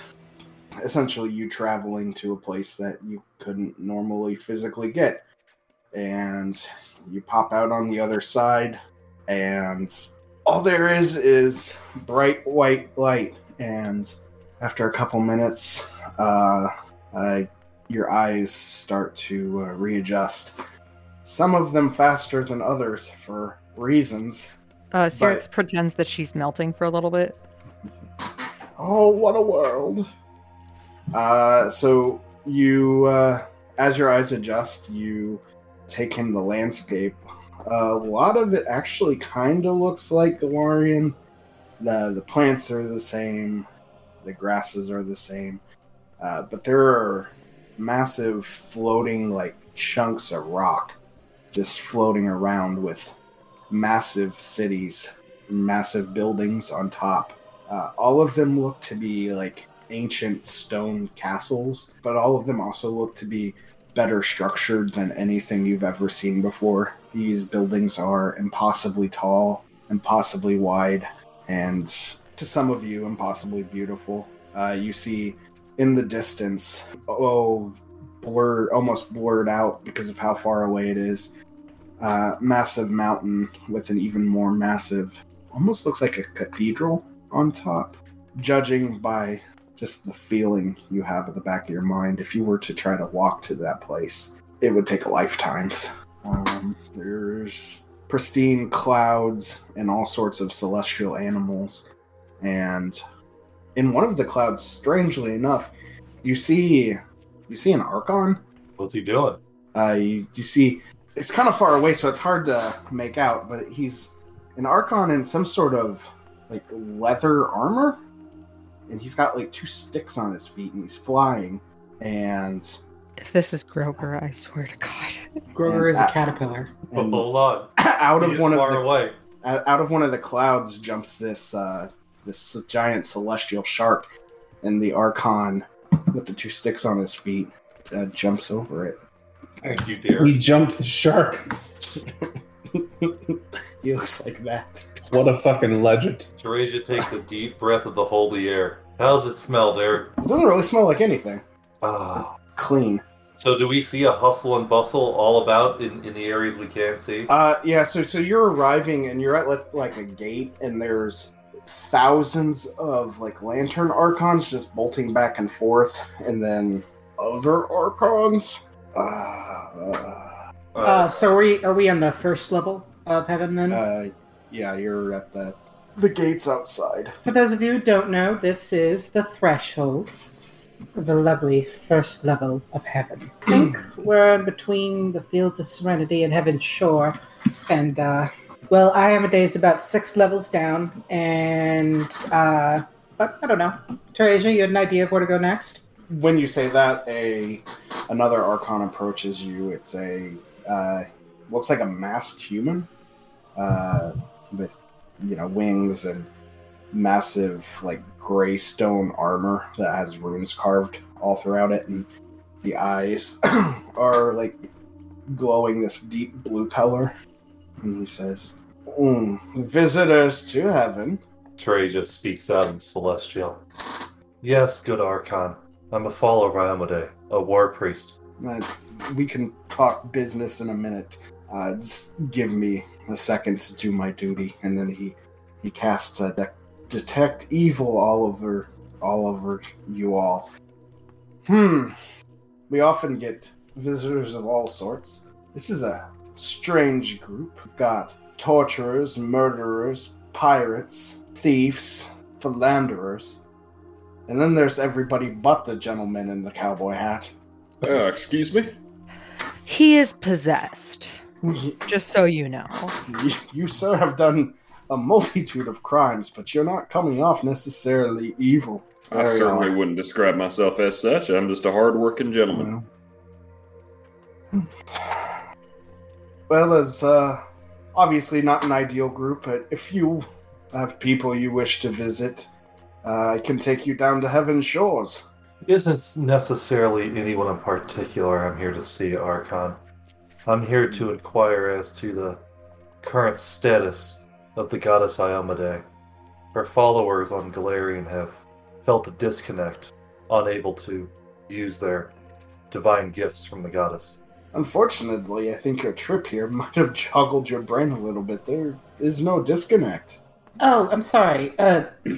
essentially you traveling to a place that you couldn't normally physically get, and you pop out on the other side, and all there is is bright white light. And after a couple minutes, uh, your eyes start to uh, readjust. Some of them faster than others for reasons. Uh, Cyrix pretends that she's melting for a little bit. (laughs) Oh, what a world! Uh, so you, uh, as your eyes adjust, you take in the landscape. a lot of it actually kind of looks like Golarion. The the plants are the same, the grasses are the same, uh, but there are massive floating like chunks of rock just floating around with massive cities, massive buildings on top. Uh, all of them look to be like ancient stone castles, but all of them also look to be better structured than anything you've ever seen before. These buildings are impossibly tall, impossibly wide, and to some of you, impossibly beautiful. Uh, you see in the distance, oh, blurred, almost blurred out because of how far away it is, uh, massive mountain with an even more massive, almost looks like a cathedral on top. Judging by just the feeling you have at the back of your mind, if you were to try to walk to that place, it would take lifetimes. Um, there's pristine clouds and all sorts of celestial animals. And in one of the clouds, strangely enough, you see you see an Archon. What's he doing? Uh, you, you see it's kind of far away, so it's hard to make out. But he's an Archon in some sort of like leather armor, and he's got like two sticks on his feet, and he's flying. And If this is Grover, I swear to God. Grover And is a caterpillar. But and hold on. out of one of the away. out out of one of the clouds jumps this uh, this giant celestial shark, and the Archon with the two sticks on his feet uh, jumps over it. Thank you, dear. We jumped the shark. (laughs) He looks like that. What a fucking legend. Teresia takes a deep breath of the holy air. How's it smell, Derek? It doesn't really smell like anything. Ah. Clean. So do we see a hustle and bustle all about in, in the areas we can't see? Uh, yeah. So so you're arriving and you're at like- like a gate, and there's thousands of like lantern archons just bolting back and forth, and then other archons. Uh, Uh, so are we are we on the first level of heaven then? uh, yeah, you're at the the gates outside. For those of you who don't know, this is the threshold the lovely first level of heaven. I think we're in between the fields of serenity and heaven's shore, and uh, well, Iomedae's about six levels down, and uh, but I don't know. Teresia, you had an idea of where to go next? When you say that, a another archon approaches you. It's a uh, looks like a masked human uh, with you know wings and massive like gray stone armor that has runes carved all throughout it, and the eyes (clears throat) are like glowing this deep blue color. And he says, "Mm, "Visitors to heaven." Trey just speaks out in Celestial. Yes, good Archon. I'm a follower of Iomedae, a war priest. Uh, we can talk business in a minute. Uh, just give me a second to do my duty, and then he he casts a de- detect evil all over all over you all. Hmm. We often get visitors of all sorts. This is a strange group. We've got torturers, murderers, pirates, thieves, philanderers, and then there's everybody but the gentleman in the cowboy hat. Uh, excuse me? He is possessed, just so you know. You, (laughs) you, sir, have done a multitude of crimes, but you're not coming off necessarily evil. I Very certainly odd. wouldn't describe myself as such. I'm just a hard-working gentleman. Well, well, as uh, obviously not an ideal group, but if you have people you wish to visit, Uh, I can take you down to Heaven's Shores. It isn't necessarily anyone in particular I'm here to see, Archon. I'm here to inquire as to the current status of the goddess Iomedae. Her followers on Golarion have felt a disconnect, unable to use their divine gifts from the goddess. Unfortunately, I think your trip here (laughs) might have joggled your brain a little bit. There is no disconnect. Oh, I'm sorry. Uh, (clears throat)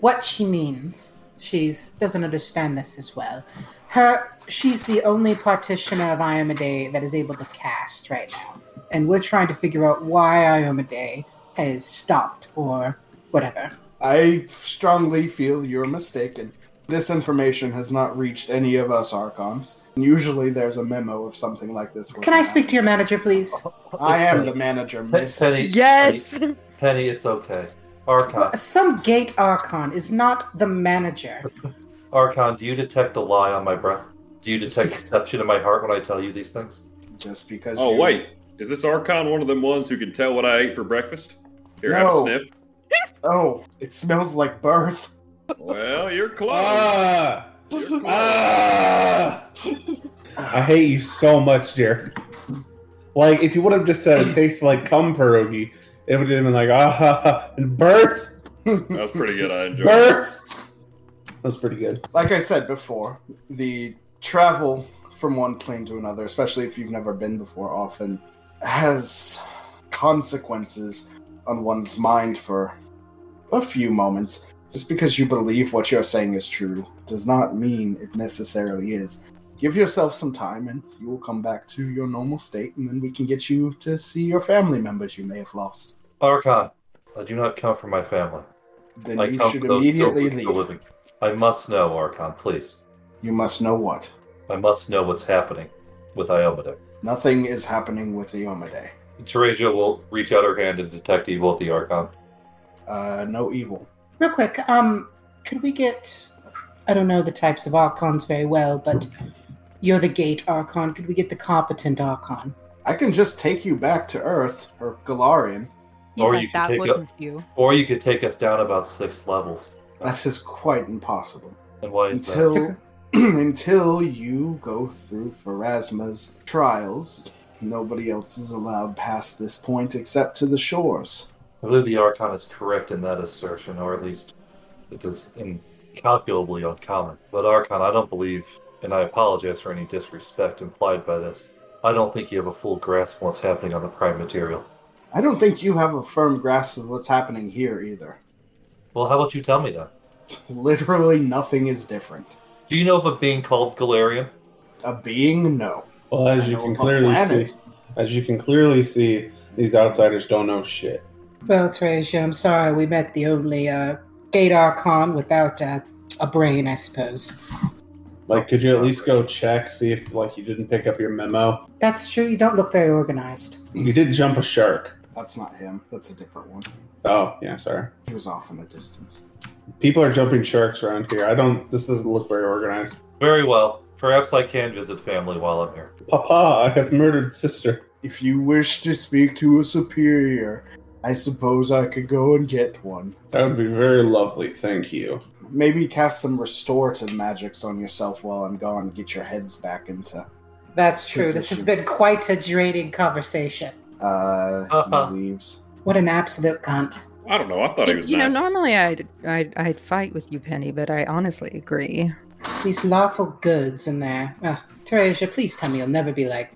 what she means, she's doesn't understand this as well. Her, she's the only partitioner of Iomedae that is able to cast right now, and we're trying to figure out why Iomedae has stopped or whatever. I strongly feel you're mistaken. This information has not reached any of us Archons. Usually there's a memo of something like this. Can I speak to your manager, please? I am the manager, Miss. Penny, Yes. Penny, Penny, it's okay. Archon, Some gate archon is not the manager. (laughs) Archon, do you detect a lie on my breath? Do you detect deception in my heart when I tell you these things? Just because. Oh you- wait, is this Archon one of them ones who can tell what I ate for breakfast? Here, have a sniff. (laughs) Oh, it smells like birth. Well, you're (laughs) close. Ah! You're close. Ah! I hate you so much, Jared. Like, if you would have just said it tastes like cum pierogi, it would have been like, ah, ha, ha. and birth, That was pretty good. I (laughs) enjoyed it. birth. That's pretty good. like I said before, the travel from one plane to another, especially if you've never been before, often has consequences on one's mind for a few moments. Just because you believe what you're saying is true does not mean it necessarily is. Give yourself some time and you will come back to your normal state, and then we can get you to see your family members you may have lost. Archon, I do not come from my family. Then I you come should immediately leave. living. I must know, Archon, please. You must know what. I must know what's happening with Iomedae. Nothing is happening with the Iomedae. Teresia will reach out her hand and detect evil at the Archon. Uh, no evil. Real quick, um, could we get? I don't know the types of archons very well, but you're the gate archon. Could we get the competent archon? I can just take you back to Earth, or Golarion. You Or bet you can that take wouldn't you? Or you could take us down about six levels. That is quite impossible. And why is that? Until (clears throat) until you go through Pharasma's trials, nobody else is allowed past this point except to the shores. I believe the Archon is correct in that assertion, or at least it is incalculably uncommon. But Archon, I don't believe, and I apologize for any disrespect implied by this. I don't think you have a full grasp of what's happening on the prime material. I don't think you have a firm grasp of what's happening here either. Well, how about you tell me then? (laughs) Literally nothing is different. Do you know of a being called Galarian? A being, no. Well, as I you can clearly see, as you can clearly see, these outsiders don't know shit. Well, Teresia, I'm sorry we met the only uh, gate archon without uh, a brain, I suppose. Like, could you at least go check, see if like you didn't pick up your memo? That's true. You don't look very organized. You did jump a shark. That's not him. That's a different one. Oh, yeah, sorry. He was off in the distance. People are jumping sharks around here. I don't. This doesn't look very organized. Very well. Perhaps I can visit family while I'm here. Papa, I have murdered sister. If you wish to speak to a superior, I suppose I could go and get one. That would be very lovely. Thank you. Maybe cast some restorative magics on yourself while I'm gone. Get your heads back into. That's true. This has been quite a draining conversation. Uh, Uh-huh. he leaves. What an absolute cunt. I don't know. I thought he was you nice. know, normally I'd, I'd I'd fight with you, Penny, but I honestly agree. These lawful goods in there. Uh, Teresia, please tell me you'll never be like,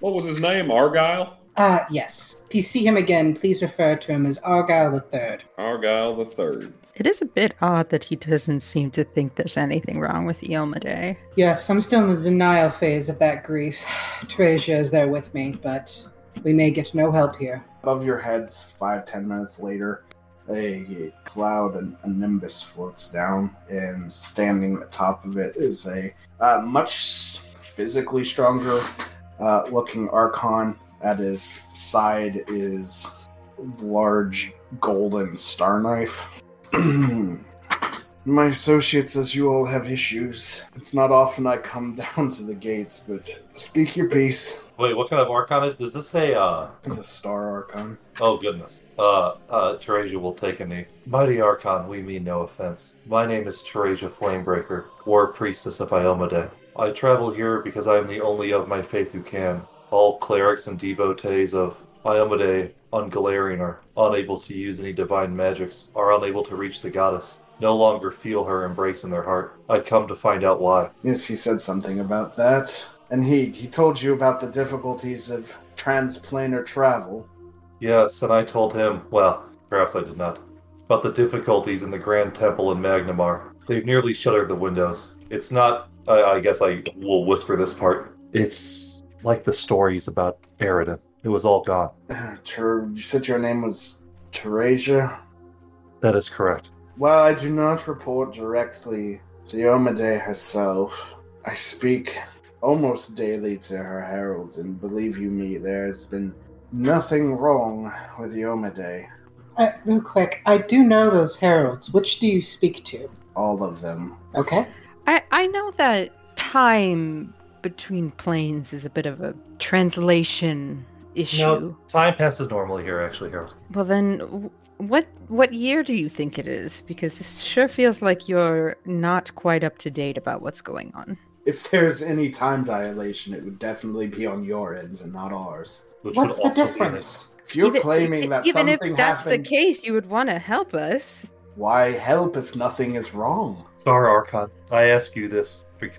What was his name? Argyle? Uh, yes. If you see him again, please refer to him as Argyle the Third. Argyle the third. It is a bit odd that he doesn't seem to think there's anything wrong with Iomedae. Yes, I'm still in the denial phase of that grief. Teresia is there with me, but we may get no help here. Above your heads, five, ten minutes later, a cloud and a nimbus floats down, and standing atop of it is a uh, much physically stronger uh, looking Archon. At his side is large golden star knife. (clears throat) My associate says you all have issues. It's not often I come (laughs) down to the gates, but speak your piece. Wait, what kind of archon is? Does this say? Uh, It's a star archon. oh goodness. Uh, uh, Teresia will take a knee. Mighty archon, we mean no offense. My name is Teresia Flamebreaker, War Priestess of Iomedae. I travel here because I am the only of my faith who can. All clerics and devotees of Iomedae on Golarion are unable to use any divine magics, are unable to reach the goddess, no longer feel her embrace in their heart. I come to find out why. Yes, he said something about that. And he he told you about the difficulties of transplanar travel. Yes, and I told him, well, perhaps I did not, about the difficulties in the Grand Temple in Magnimar. They've nearly shuttered the windows. It's not, I, I guess I will whisper this part. It's like the stories about Aroden. It was all gone. (clears throat) Ter- you said your name was Teresia? That is correct. Well, I do not report directly to Iomedae herself. I speak almost daily to her heralds, and believe you me, there has been nothing wrong with Iomedae. Uh, real quick, I do know those heralds. Which do you speak to? All of them. Okay. I, I know that time between planes is a bit of a translation issue. No, time passes normally here, actually, Harold. Well, then, what what year do you think it is? Because this sure feels like you're not quite up to date about what's going on. If there's any time dilation, it would definitely be on your ends and not ours. Which What's the difference? If you're Even- claiming that even if something that's happened, the case, you would want to help us. why help if nothing is wrong? Star Archon, I ask you this bec-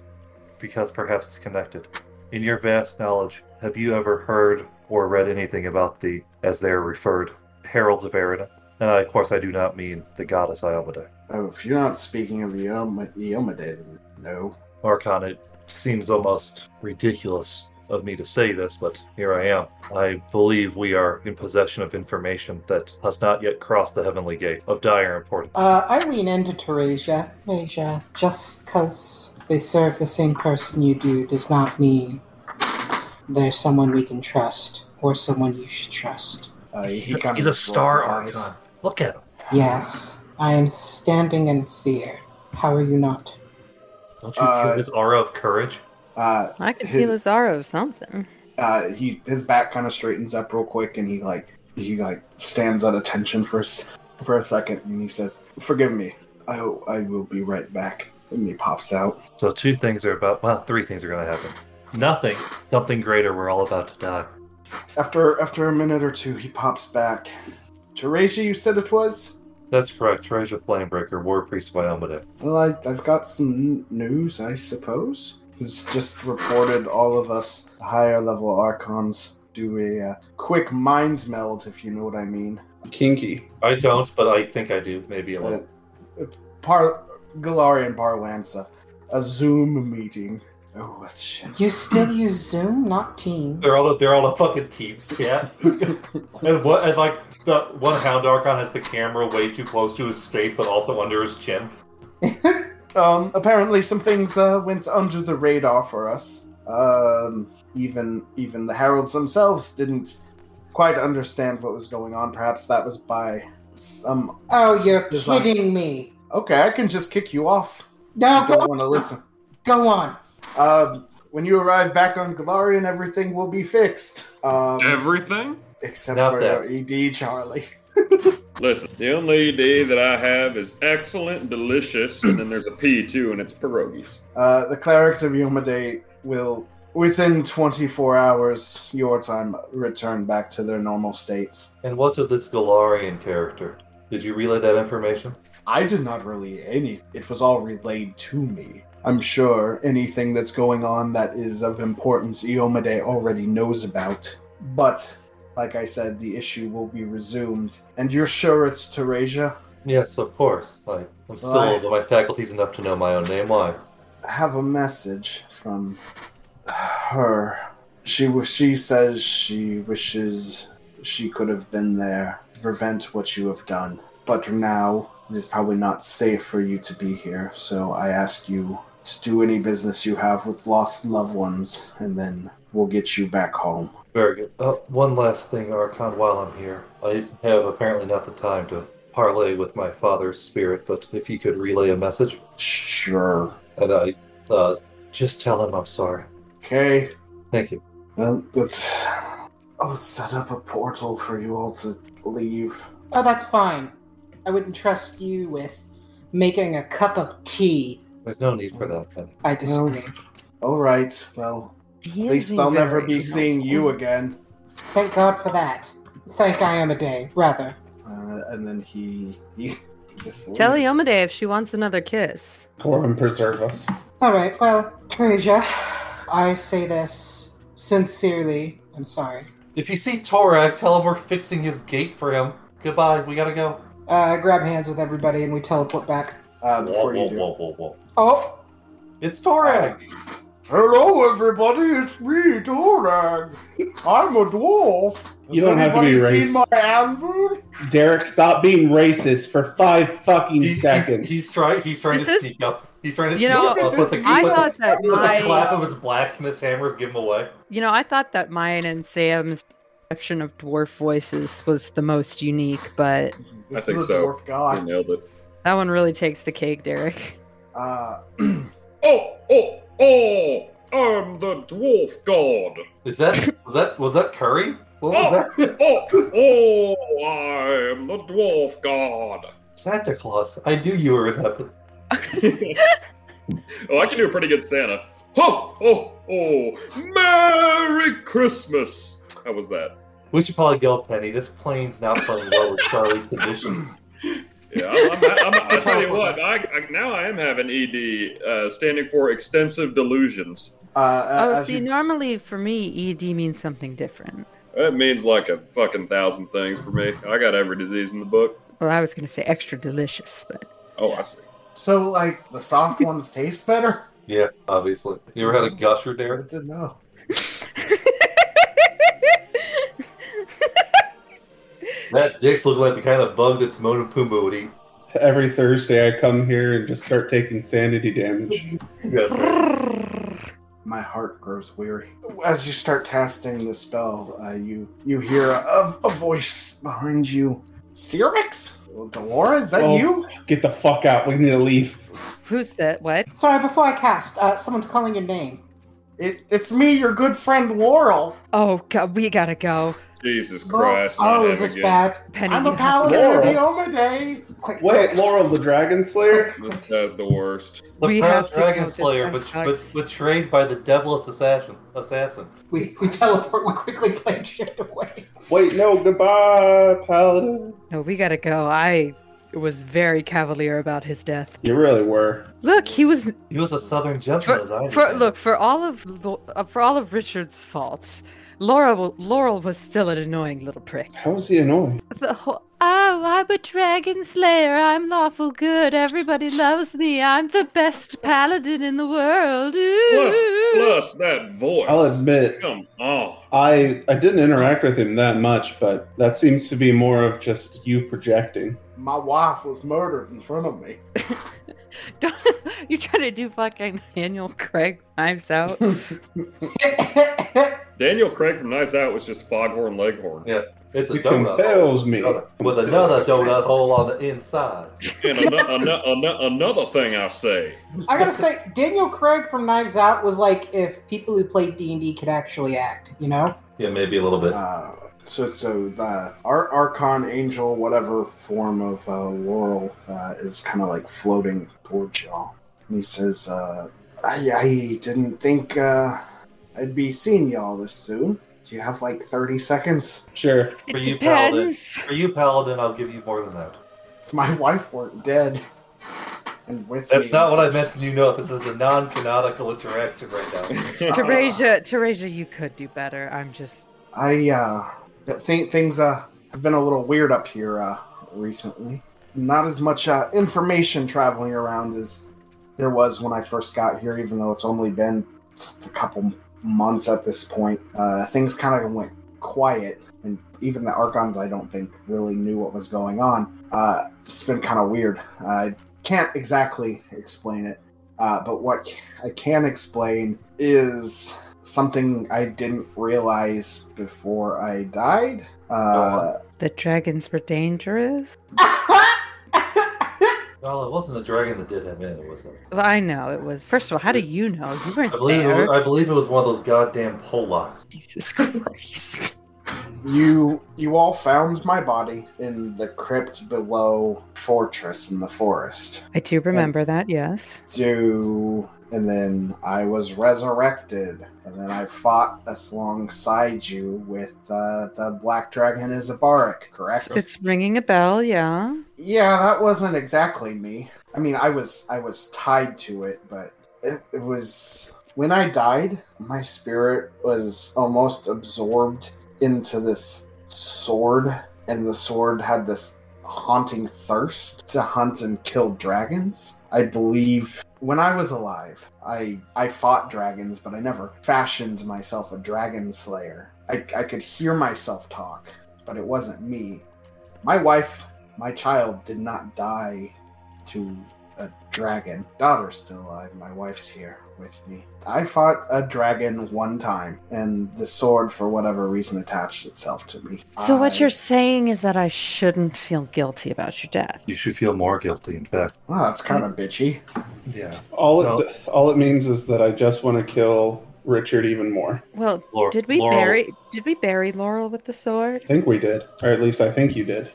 because perhaps it's connected. In your vast knowledge, have you ever heard or read anything about the, as they are referred, Heralds of Aroden? And I, of course, I do not mean the goddess Iomedae. Oh, if you're not speaking of Yom- Iomedae, then no. Archon, it seems almost ridiculous of me to say this, but here I am. I believe we are in possession of information that has not yet crossed the heavenly gate of dire importance. Uh, I lean into Teresia. Teresia, just because they serve the same person you do does not mean there's someone we can trust or someone you should trust. Uh, he kind He's a star rolls. Archon. Look at him. Yes, I am standing in fear. How are you not? Don't you Uh, feel his aura of courage? Uh, I could His- feel Azaro of something. uh, he his back kind of straightens up real quick, and he like he like stands at attention for a, s- for a second, and he says, "Forgive me. I I will be right back." And he pops out. So two things are about. Well, three things are going to happen. Nothing. Something greater. We're all about to die. After after a minute or two, he pops back. Teresia, you said it was. That's correct. Treasure Flamebreaker, War Priest by Elmade. Well, I, I've got some news, I suppose. Who's just reported all of us higher level archons do a uh, quick mind meld, if you know what I mean. Kinky. I don't, but I think I do. Maybe a Uh, little. Par Galarian Barlanza, a Zoom meeting. Oh, what shit. You still use Zoom, not Teams. They're all they're all the fucking teams, yeah. (laughs) and what and like the one Hound Archon has the camera way too close to his face, but also under his chin. (laughs) Um, apparently some things uh, went under the radar for us. Um, even even the heralds themselves didn't quite understand what was going on. Perhaps that was by some. oh, you're Design. kidding me. Okay, I can just kick you off. No, I go, don't want to listen. go on. Um, when you arrive back on Golarion, everything will be fixed. Um, Everything? except Not for that. your ED, Charlie. (laughs) Listen, the only ED that I have is excellent delicious, and then there's a P too, and it's pierogies. Uh, the clerics of Iomedae will, within 24 hours your time, return back to their normal states. And what's with this Galarian character? Did you relay that information? I did not relay any. It was all relayed to me. I'm sure anything that's going on that is of importance, Iomedae already knows about. But, like I said, the issue will be resumed. And you're sure it's Teresia? Yes, of course. Like I'm still Why? my faculties enough to know my own name. Why? I have a message from her. She she says she wishes she could have been there to prevent what you have done. But now it is probably not safe for you to be here. So I ask you to do any business you have with lost loved ones, and then we'll get you back home. Very good. Uh, one last thing, Archon, while I'm here. I have apparently not the time to parley with my father's spirit, but if you could relay a message, Sure. and I uh, just tell him I'm sorry. Okay. Thank you. Well, that's. I'll set up a portal for you all to leave. Oh, that's fine. I wouldn't trust you with making a cup of tea. There's no need for that, Penny. I disagree. All right. Well, at least I'll never be seeing you again. Thank God for that. Thank Iomedae, rather. Uh, and then he he, he just Tell leaves. Iomedae if she wants another kiss. Corum preserve us. All right, well, Teresia, I say this sincerely. I'm sorry. If you see Torag, tell him we're fixing his gate for him. Goodbye. We gotta go. Uh, grab hands with everybody and we teleport back. Uh, Whoa, before whoa, you do. whoa, whoa, whoa. Oh, It's Torag. Hello, everybody. It's me, Dorag. I'm a dwarf. You don't have to be anybody racist. seen my anvil? Derek, stop being racist for five fucking He's, he's, seconds. he's trying. He's trying This to is- sneak up. He's trying to You sneak know, up. us with the, I with thought that the, with the clap of his blacksmith's hammers give him away. you know, I thought that mine and Sam's perception of dwarf voices was the most unique, but This think is a so. dwarf You god. nailed it. that one really takes the cake, Derek. Uh, (clears throat) Oh, oh, oh! I'm the dwarf god. Is that was that was that Curry? What was Oh, that? (laughs) oh, oh! I'm the dwarf god. Santa Claus. I knew you were in heaven. (laughs) oh, I can do a pretty good Santa. Ho, ho, oh! Merry Christmas. How was that? We should probably go, Penny. This plane's not playing well with Charlie's condition. (laughs) Yeah, I'm, I'm, I'm, I tell you what. I, I now I am having ED, uh, standing for extensive delusions. uh, Oh, see, you, normally for me, ED means something different. That means like a fucking thousand things for me. I got every disease in the book. Well, I was going to say extra delicious, but Oh, I see. so like the soft ones taste better. Yeah, obviously. You ever had a gusher, I Derek? didn't know. (laughs) That dicks look like the kind of bug that Timon and Pumbaa would eat. Every Thursday, I come here and just start taking sanity damage. (laughs) My heart grows weary. As you start casting the spell, uh, you you hear a, a voice behind you. Cyrix? Delora, is that Oh. you? Get the fuck out. We need to leave. who's that? What? sorry. Before I cast, uh, someone's calling your name. It, it's me, your good friend Laurel. Oh, God, we gotta go. Jesus Christ! oh, not is this bad? Penny, I'm a paladin go. of the Laurel. Iomedae. Quick, Wait, quick. Laurel the Dragon Slayer? This guy's the worst. The We proud have dragon slayer, This but, but betrayed by the devilous assassin. Assassin. We we teleport. We quickly plane shift away. Wait, no, goodbye, Paladin. No, we gotta go. I was very cavalier about his death. You really were. Look, he was He was a southern gentleman, as I for look for all of uh, for all of Richard's faults. Laura, will- Laurel was still an annoying little prick. How is he annoying? The whole, oh, I'm a dragon slayer. I'm lawful good. Everybody loves me. I'm the best paladin in the world. Plus, Ooh. plus that voice. I'll admit, Come on. I I didn't interact with him that much, but that seems to be more of just you projecting. My wife was murdered in front of me. (laughs) Don't, you trying to do fucking Daniel Craig knives out? (laughs) (laughs) Daniel Craig from Knives Out was just Foghorn Leghorn. Yeah. It's a It donut. compels hole me. With another donut hole on the inside. And ano- ano- ano- another thing I say. I gotta say, Daniel Craig from Knives Out was like if people who played D and D could actually act. You know? Yeah, maybe a little bit. Uh, so, so the Ar- Archon Angel, whatever form of uh, Laurel, uh, is kind of like floating towards y'all. And he says, uh, I, I didn't think uh, I'd be seeing y'all this soon. Do you have like 30 seconds? Sure. For It you, Paladin. For you, Paladin, I'll give you more than that. If my (laughs) wife weren't dead and with That's me. not what I meant to you know. This is a non-canonical interaction right now. (laughs) (laughs) Teresia, Teresia, you could do better. I'm just. I uh th- think things uh have been a little weird up here uh recently. Not as much uh, information traveling around as there was when I first got here, even though it's only been just a couple months at this point. Uh, things kind of went quiet, and even the Archons, I don't think, really knew what was going on. Uh, it's been kind of weird. I can't exactly explain it, uh, but what I can explain is something I didn't realize before I died. Uh, that dragons were dangerous? (laughs) Well, it wasn't a dragon that did him in. It was a. Well, I know it was. First of all, how do you know? You weren't I believe. It there. was, I believe it was one of those goddamn Polacks. Jesus Christ. You you all found my body in the crypt below fortress in the forest. I do remember that, yes. Do and then I was resurrected, and then I fought alongside you with uh, the black dragon Isabarik, correct? It's ringing a bell, yeah. Yeah, that wasn't exactly me. I mean, I was I was tied to it, but it, it was when I died, my spirit was almost absorbed into this sword, and the sword had this haunting thirst to hunt and kill dragons. I believe when I was alive, I I fought dragons, but I never fashioned myself a dragon slayer. I, I could hear myself talk, but it wasn't me. My wife my child did not die to a dragon. Daughter's still alive. My wife's here with me. I fought a dragon one time, and the sword, for whatever reason, attached itself to me. So what you're saying is that I shouldn't feel guilty about your death. You should feel more guilty. In fact. Oh, that's kind of bitchy. Yeah. All it No. all it means is that I just want to kill Richard even more. Well, Laurel, did we Laurel, bury did we bury Laurel with the sword? I think we did, or at least I think you did.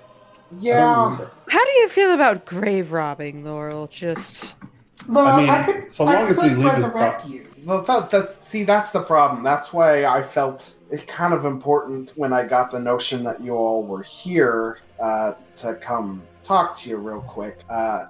I don't Yeah. How do you feel about grave robbing, Laurel? Just Laurel, I I, could, so I long as we leave this resurrect pro- you. Well, that, that's see, that's the problem. That's why I felt it kind of important when I got the notion that you all were here uh, to come talk to you real quick. Uh,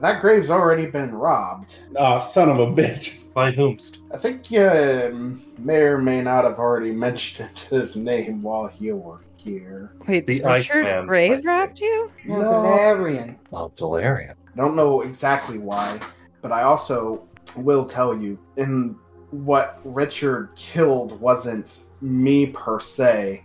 that grave's already been robbed. Ah, son of a bitch. By whomst? I think you um, may or may not have already (laughs) mentioned his name while you were here. wait, The Richard Iceman, grave I think. robbed you? No. No. Valerian. Oh, Galarian. I don't know exactly why, but I also will tell you in what Richard killed wasn't me per se.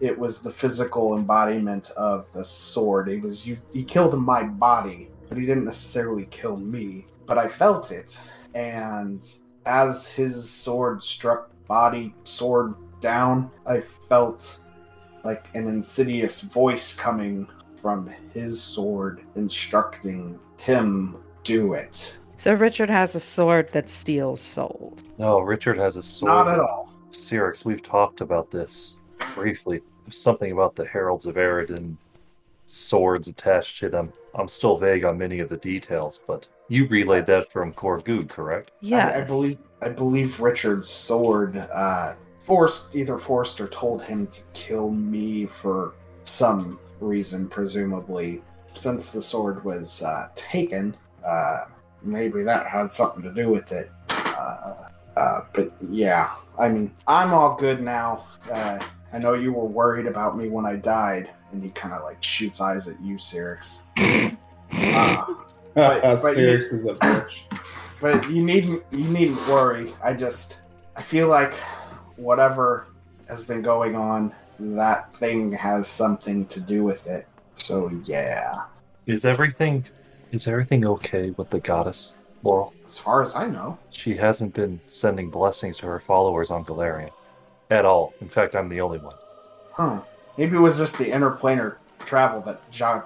It was the physical embodiment of the sword. It was you. He killed my body, but he didn't necessarily kill me. But I felt it, and as his sword struck body sword down, I felt like an insidious voice coming from his sword instructing him do it. So Richard has a sword that steals souls. No, Richard has a sword. Not at all. Cyrix, we've talked about this briefly. There's something about the Heralds of Aroden swords attached to them. I'm still vague on many of the details, but you relayed that from Gorgug, correct? Yeah, I, I believe I believe Richard's sword uh, forced either forced or told him to kill me for some reason, presumably. Since the sword was uh, taken, uh, maybe that had something to do with it. Uh, uh, but yeah, I mean, I'm all good now. Uh, I know you were worried about me when I died, and he kind of like shoots eyes at you, Cyrix. (laughs) Uh, But- but you- is a bitch. but you needn't you needn't worry. I just I feel like whatever has been going on, that thing has something to do with it. So yeah, Is everything is everything okay with the goddess, Laurel? as far as I know, She hasn't been sending blessings to her followers on Golarion. At all. In fact, I'm the only one. huh? Maybe it was just the interplanar travel that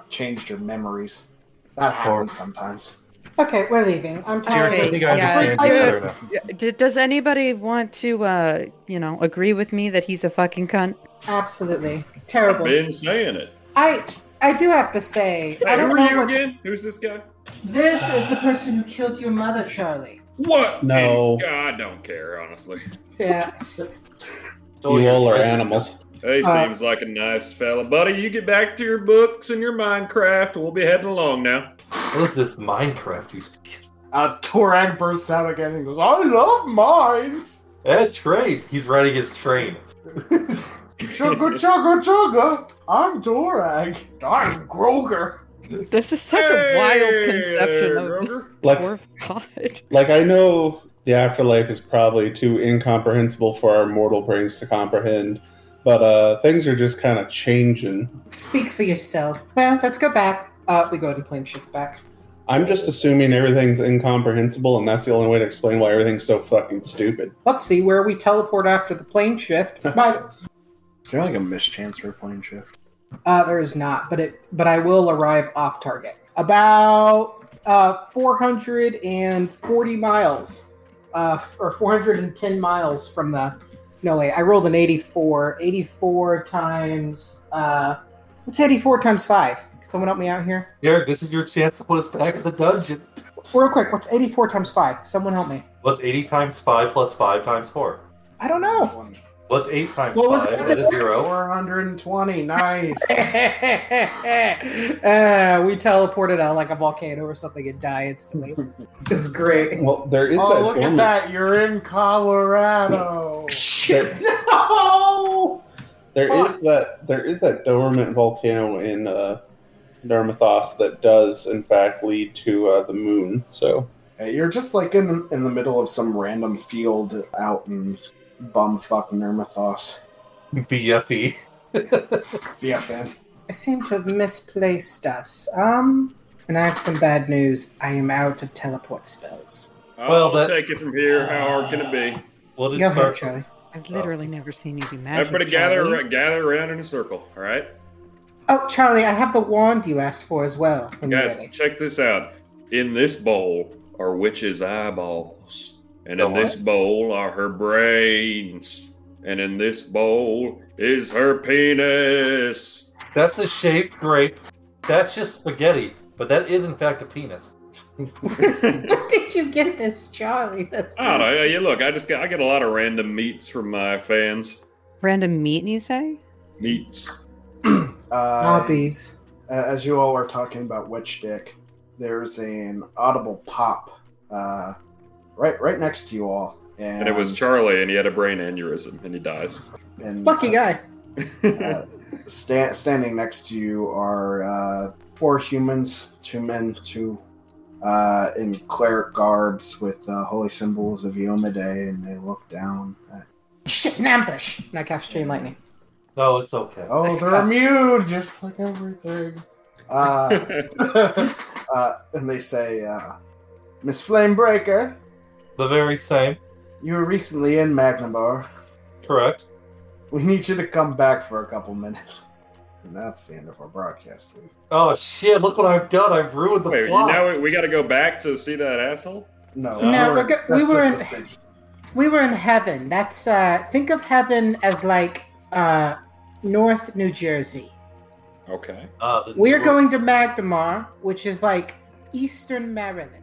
changed your memories. That happens sometimes. Okay, we're leaving. I'm Cyrix, tired. I Okay, think I understand I- you better now. Does anybody want to, uh, you know, agree with me that he's a fucking cunt? Absolutely terrible. I've terrible. been saying it. I I do have to say, I don't who know are you what- again? Who's this guy? This is the person who killed your mother, Charlie. What? No. I don't care, honestly. Yes. You all are animals. He Uh, seems like a nice fella. Buddy, you get back to your books and your Minecraft. We'll be heading along now. What is this Minecraft you speak? Uh, Torag bursts out again and goes, "I love mines." Ed trades. He's riding his train. Chugga chugga chugga. I'm Torag. I'm Groger. This is such a wild conception of Groger. the Like, dwarf god. (laughs) like I know the afterlife is probably too incomprehensible for our mortal brains to comprehend, but uh, things are just kind of changing. Speak for yourself. Well, let's go back. Uh, we go ahead and plane shift back. I'm just assuming everything's incomprehensible, and that's the only way to explain why everything's so fucking stupid. Let's see where we teleport after the plane shift. (laughs) My, Is there like a mischance for a plane shift? Uh, there is not, but it but I will arrive off target. About uh 440 miles, uh, or 410 miles from the. No wait, I rolled an 84. 84 times. Uh, what's 84 times five? Can someone help me out here? Eric, this is your chance to put us back in the dungeon. Real quick, what's 84 times five? Someone help me. What's 80 times 5 plus 5 times 4? I don't know. What's 8 times What was 5? it? That is 0. 420. Nice. (laughs) uh, we teleported out like a volcano or something and die instantly. (laughs) It's great. Well, there is oh, that. look at that. You're in Colorado. (laughs) Shit. No! There Fuck. is that. There is that dormant volcano in uh, Darmathos that does, in fact, lead to uh, the moon. So Hey, you're just like in in the middle of some random field out in bumfuck Nirmathas. BFE. Yeah, (laughs) fan. I seem to have misplaced us. Um, and I have some bad news. I am out of teleport spells. I'll Well, that- take it from here. How hard can it be? We'll just Go ahead, start. Charlie. I've oh, literally never seen you do magic. Everybody Charlie. gather gather around in a circle. All right, Oh, Charlie, I have the wand you asked for as well. When you're guys, ready. check this out. In this bowl are witches' eyeballs, and The in this bowl are her brains, and in this bowl is her penis. That's a shaved grape. That's just spaghetti. But that is, in fact, a penis. Where did you get this, Charlie? That's I don't know. Yeah, look, I just get I get a lot of random meats from my fans. Random meat, you say? Meats. (clears throat) Uh, hobbies. as you all are talking about witch dick, there's an audible pop uh, right right next to you all, and, And it was Charlie, and he had a brain aneurysm, and he dies. And Lucky guy. uh, sta- standing next to you are uh, four humans, two men, two uh, in cleric garbs with uh, holy symbols of Iomedae, and they look down. At, Shit, an ambush. And I cast Stream Lightning. No, it's okay. oh, they're immune, just like everything. Uh, (laughs) uh, and they say, uh, Miss Flamebreaker, The very same. you were recently in Magnimar. Correct. We need you to come back for a couple minutes. And that's the end of our broadcast week. Oh shit! Look what I've done. I've ruined the Wait, you plot. now we got to go back to see that asshole. No, No, we're- we're go- we were in- We were in heaven. That's uh think of heaven as like uh North New Jersey. Okay. Uh, We're going to Magnimar, which is like Eastern Maryland.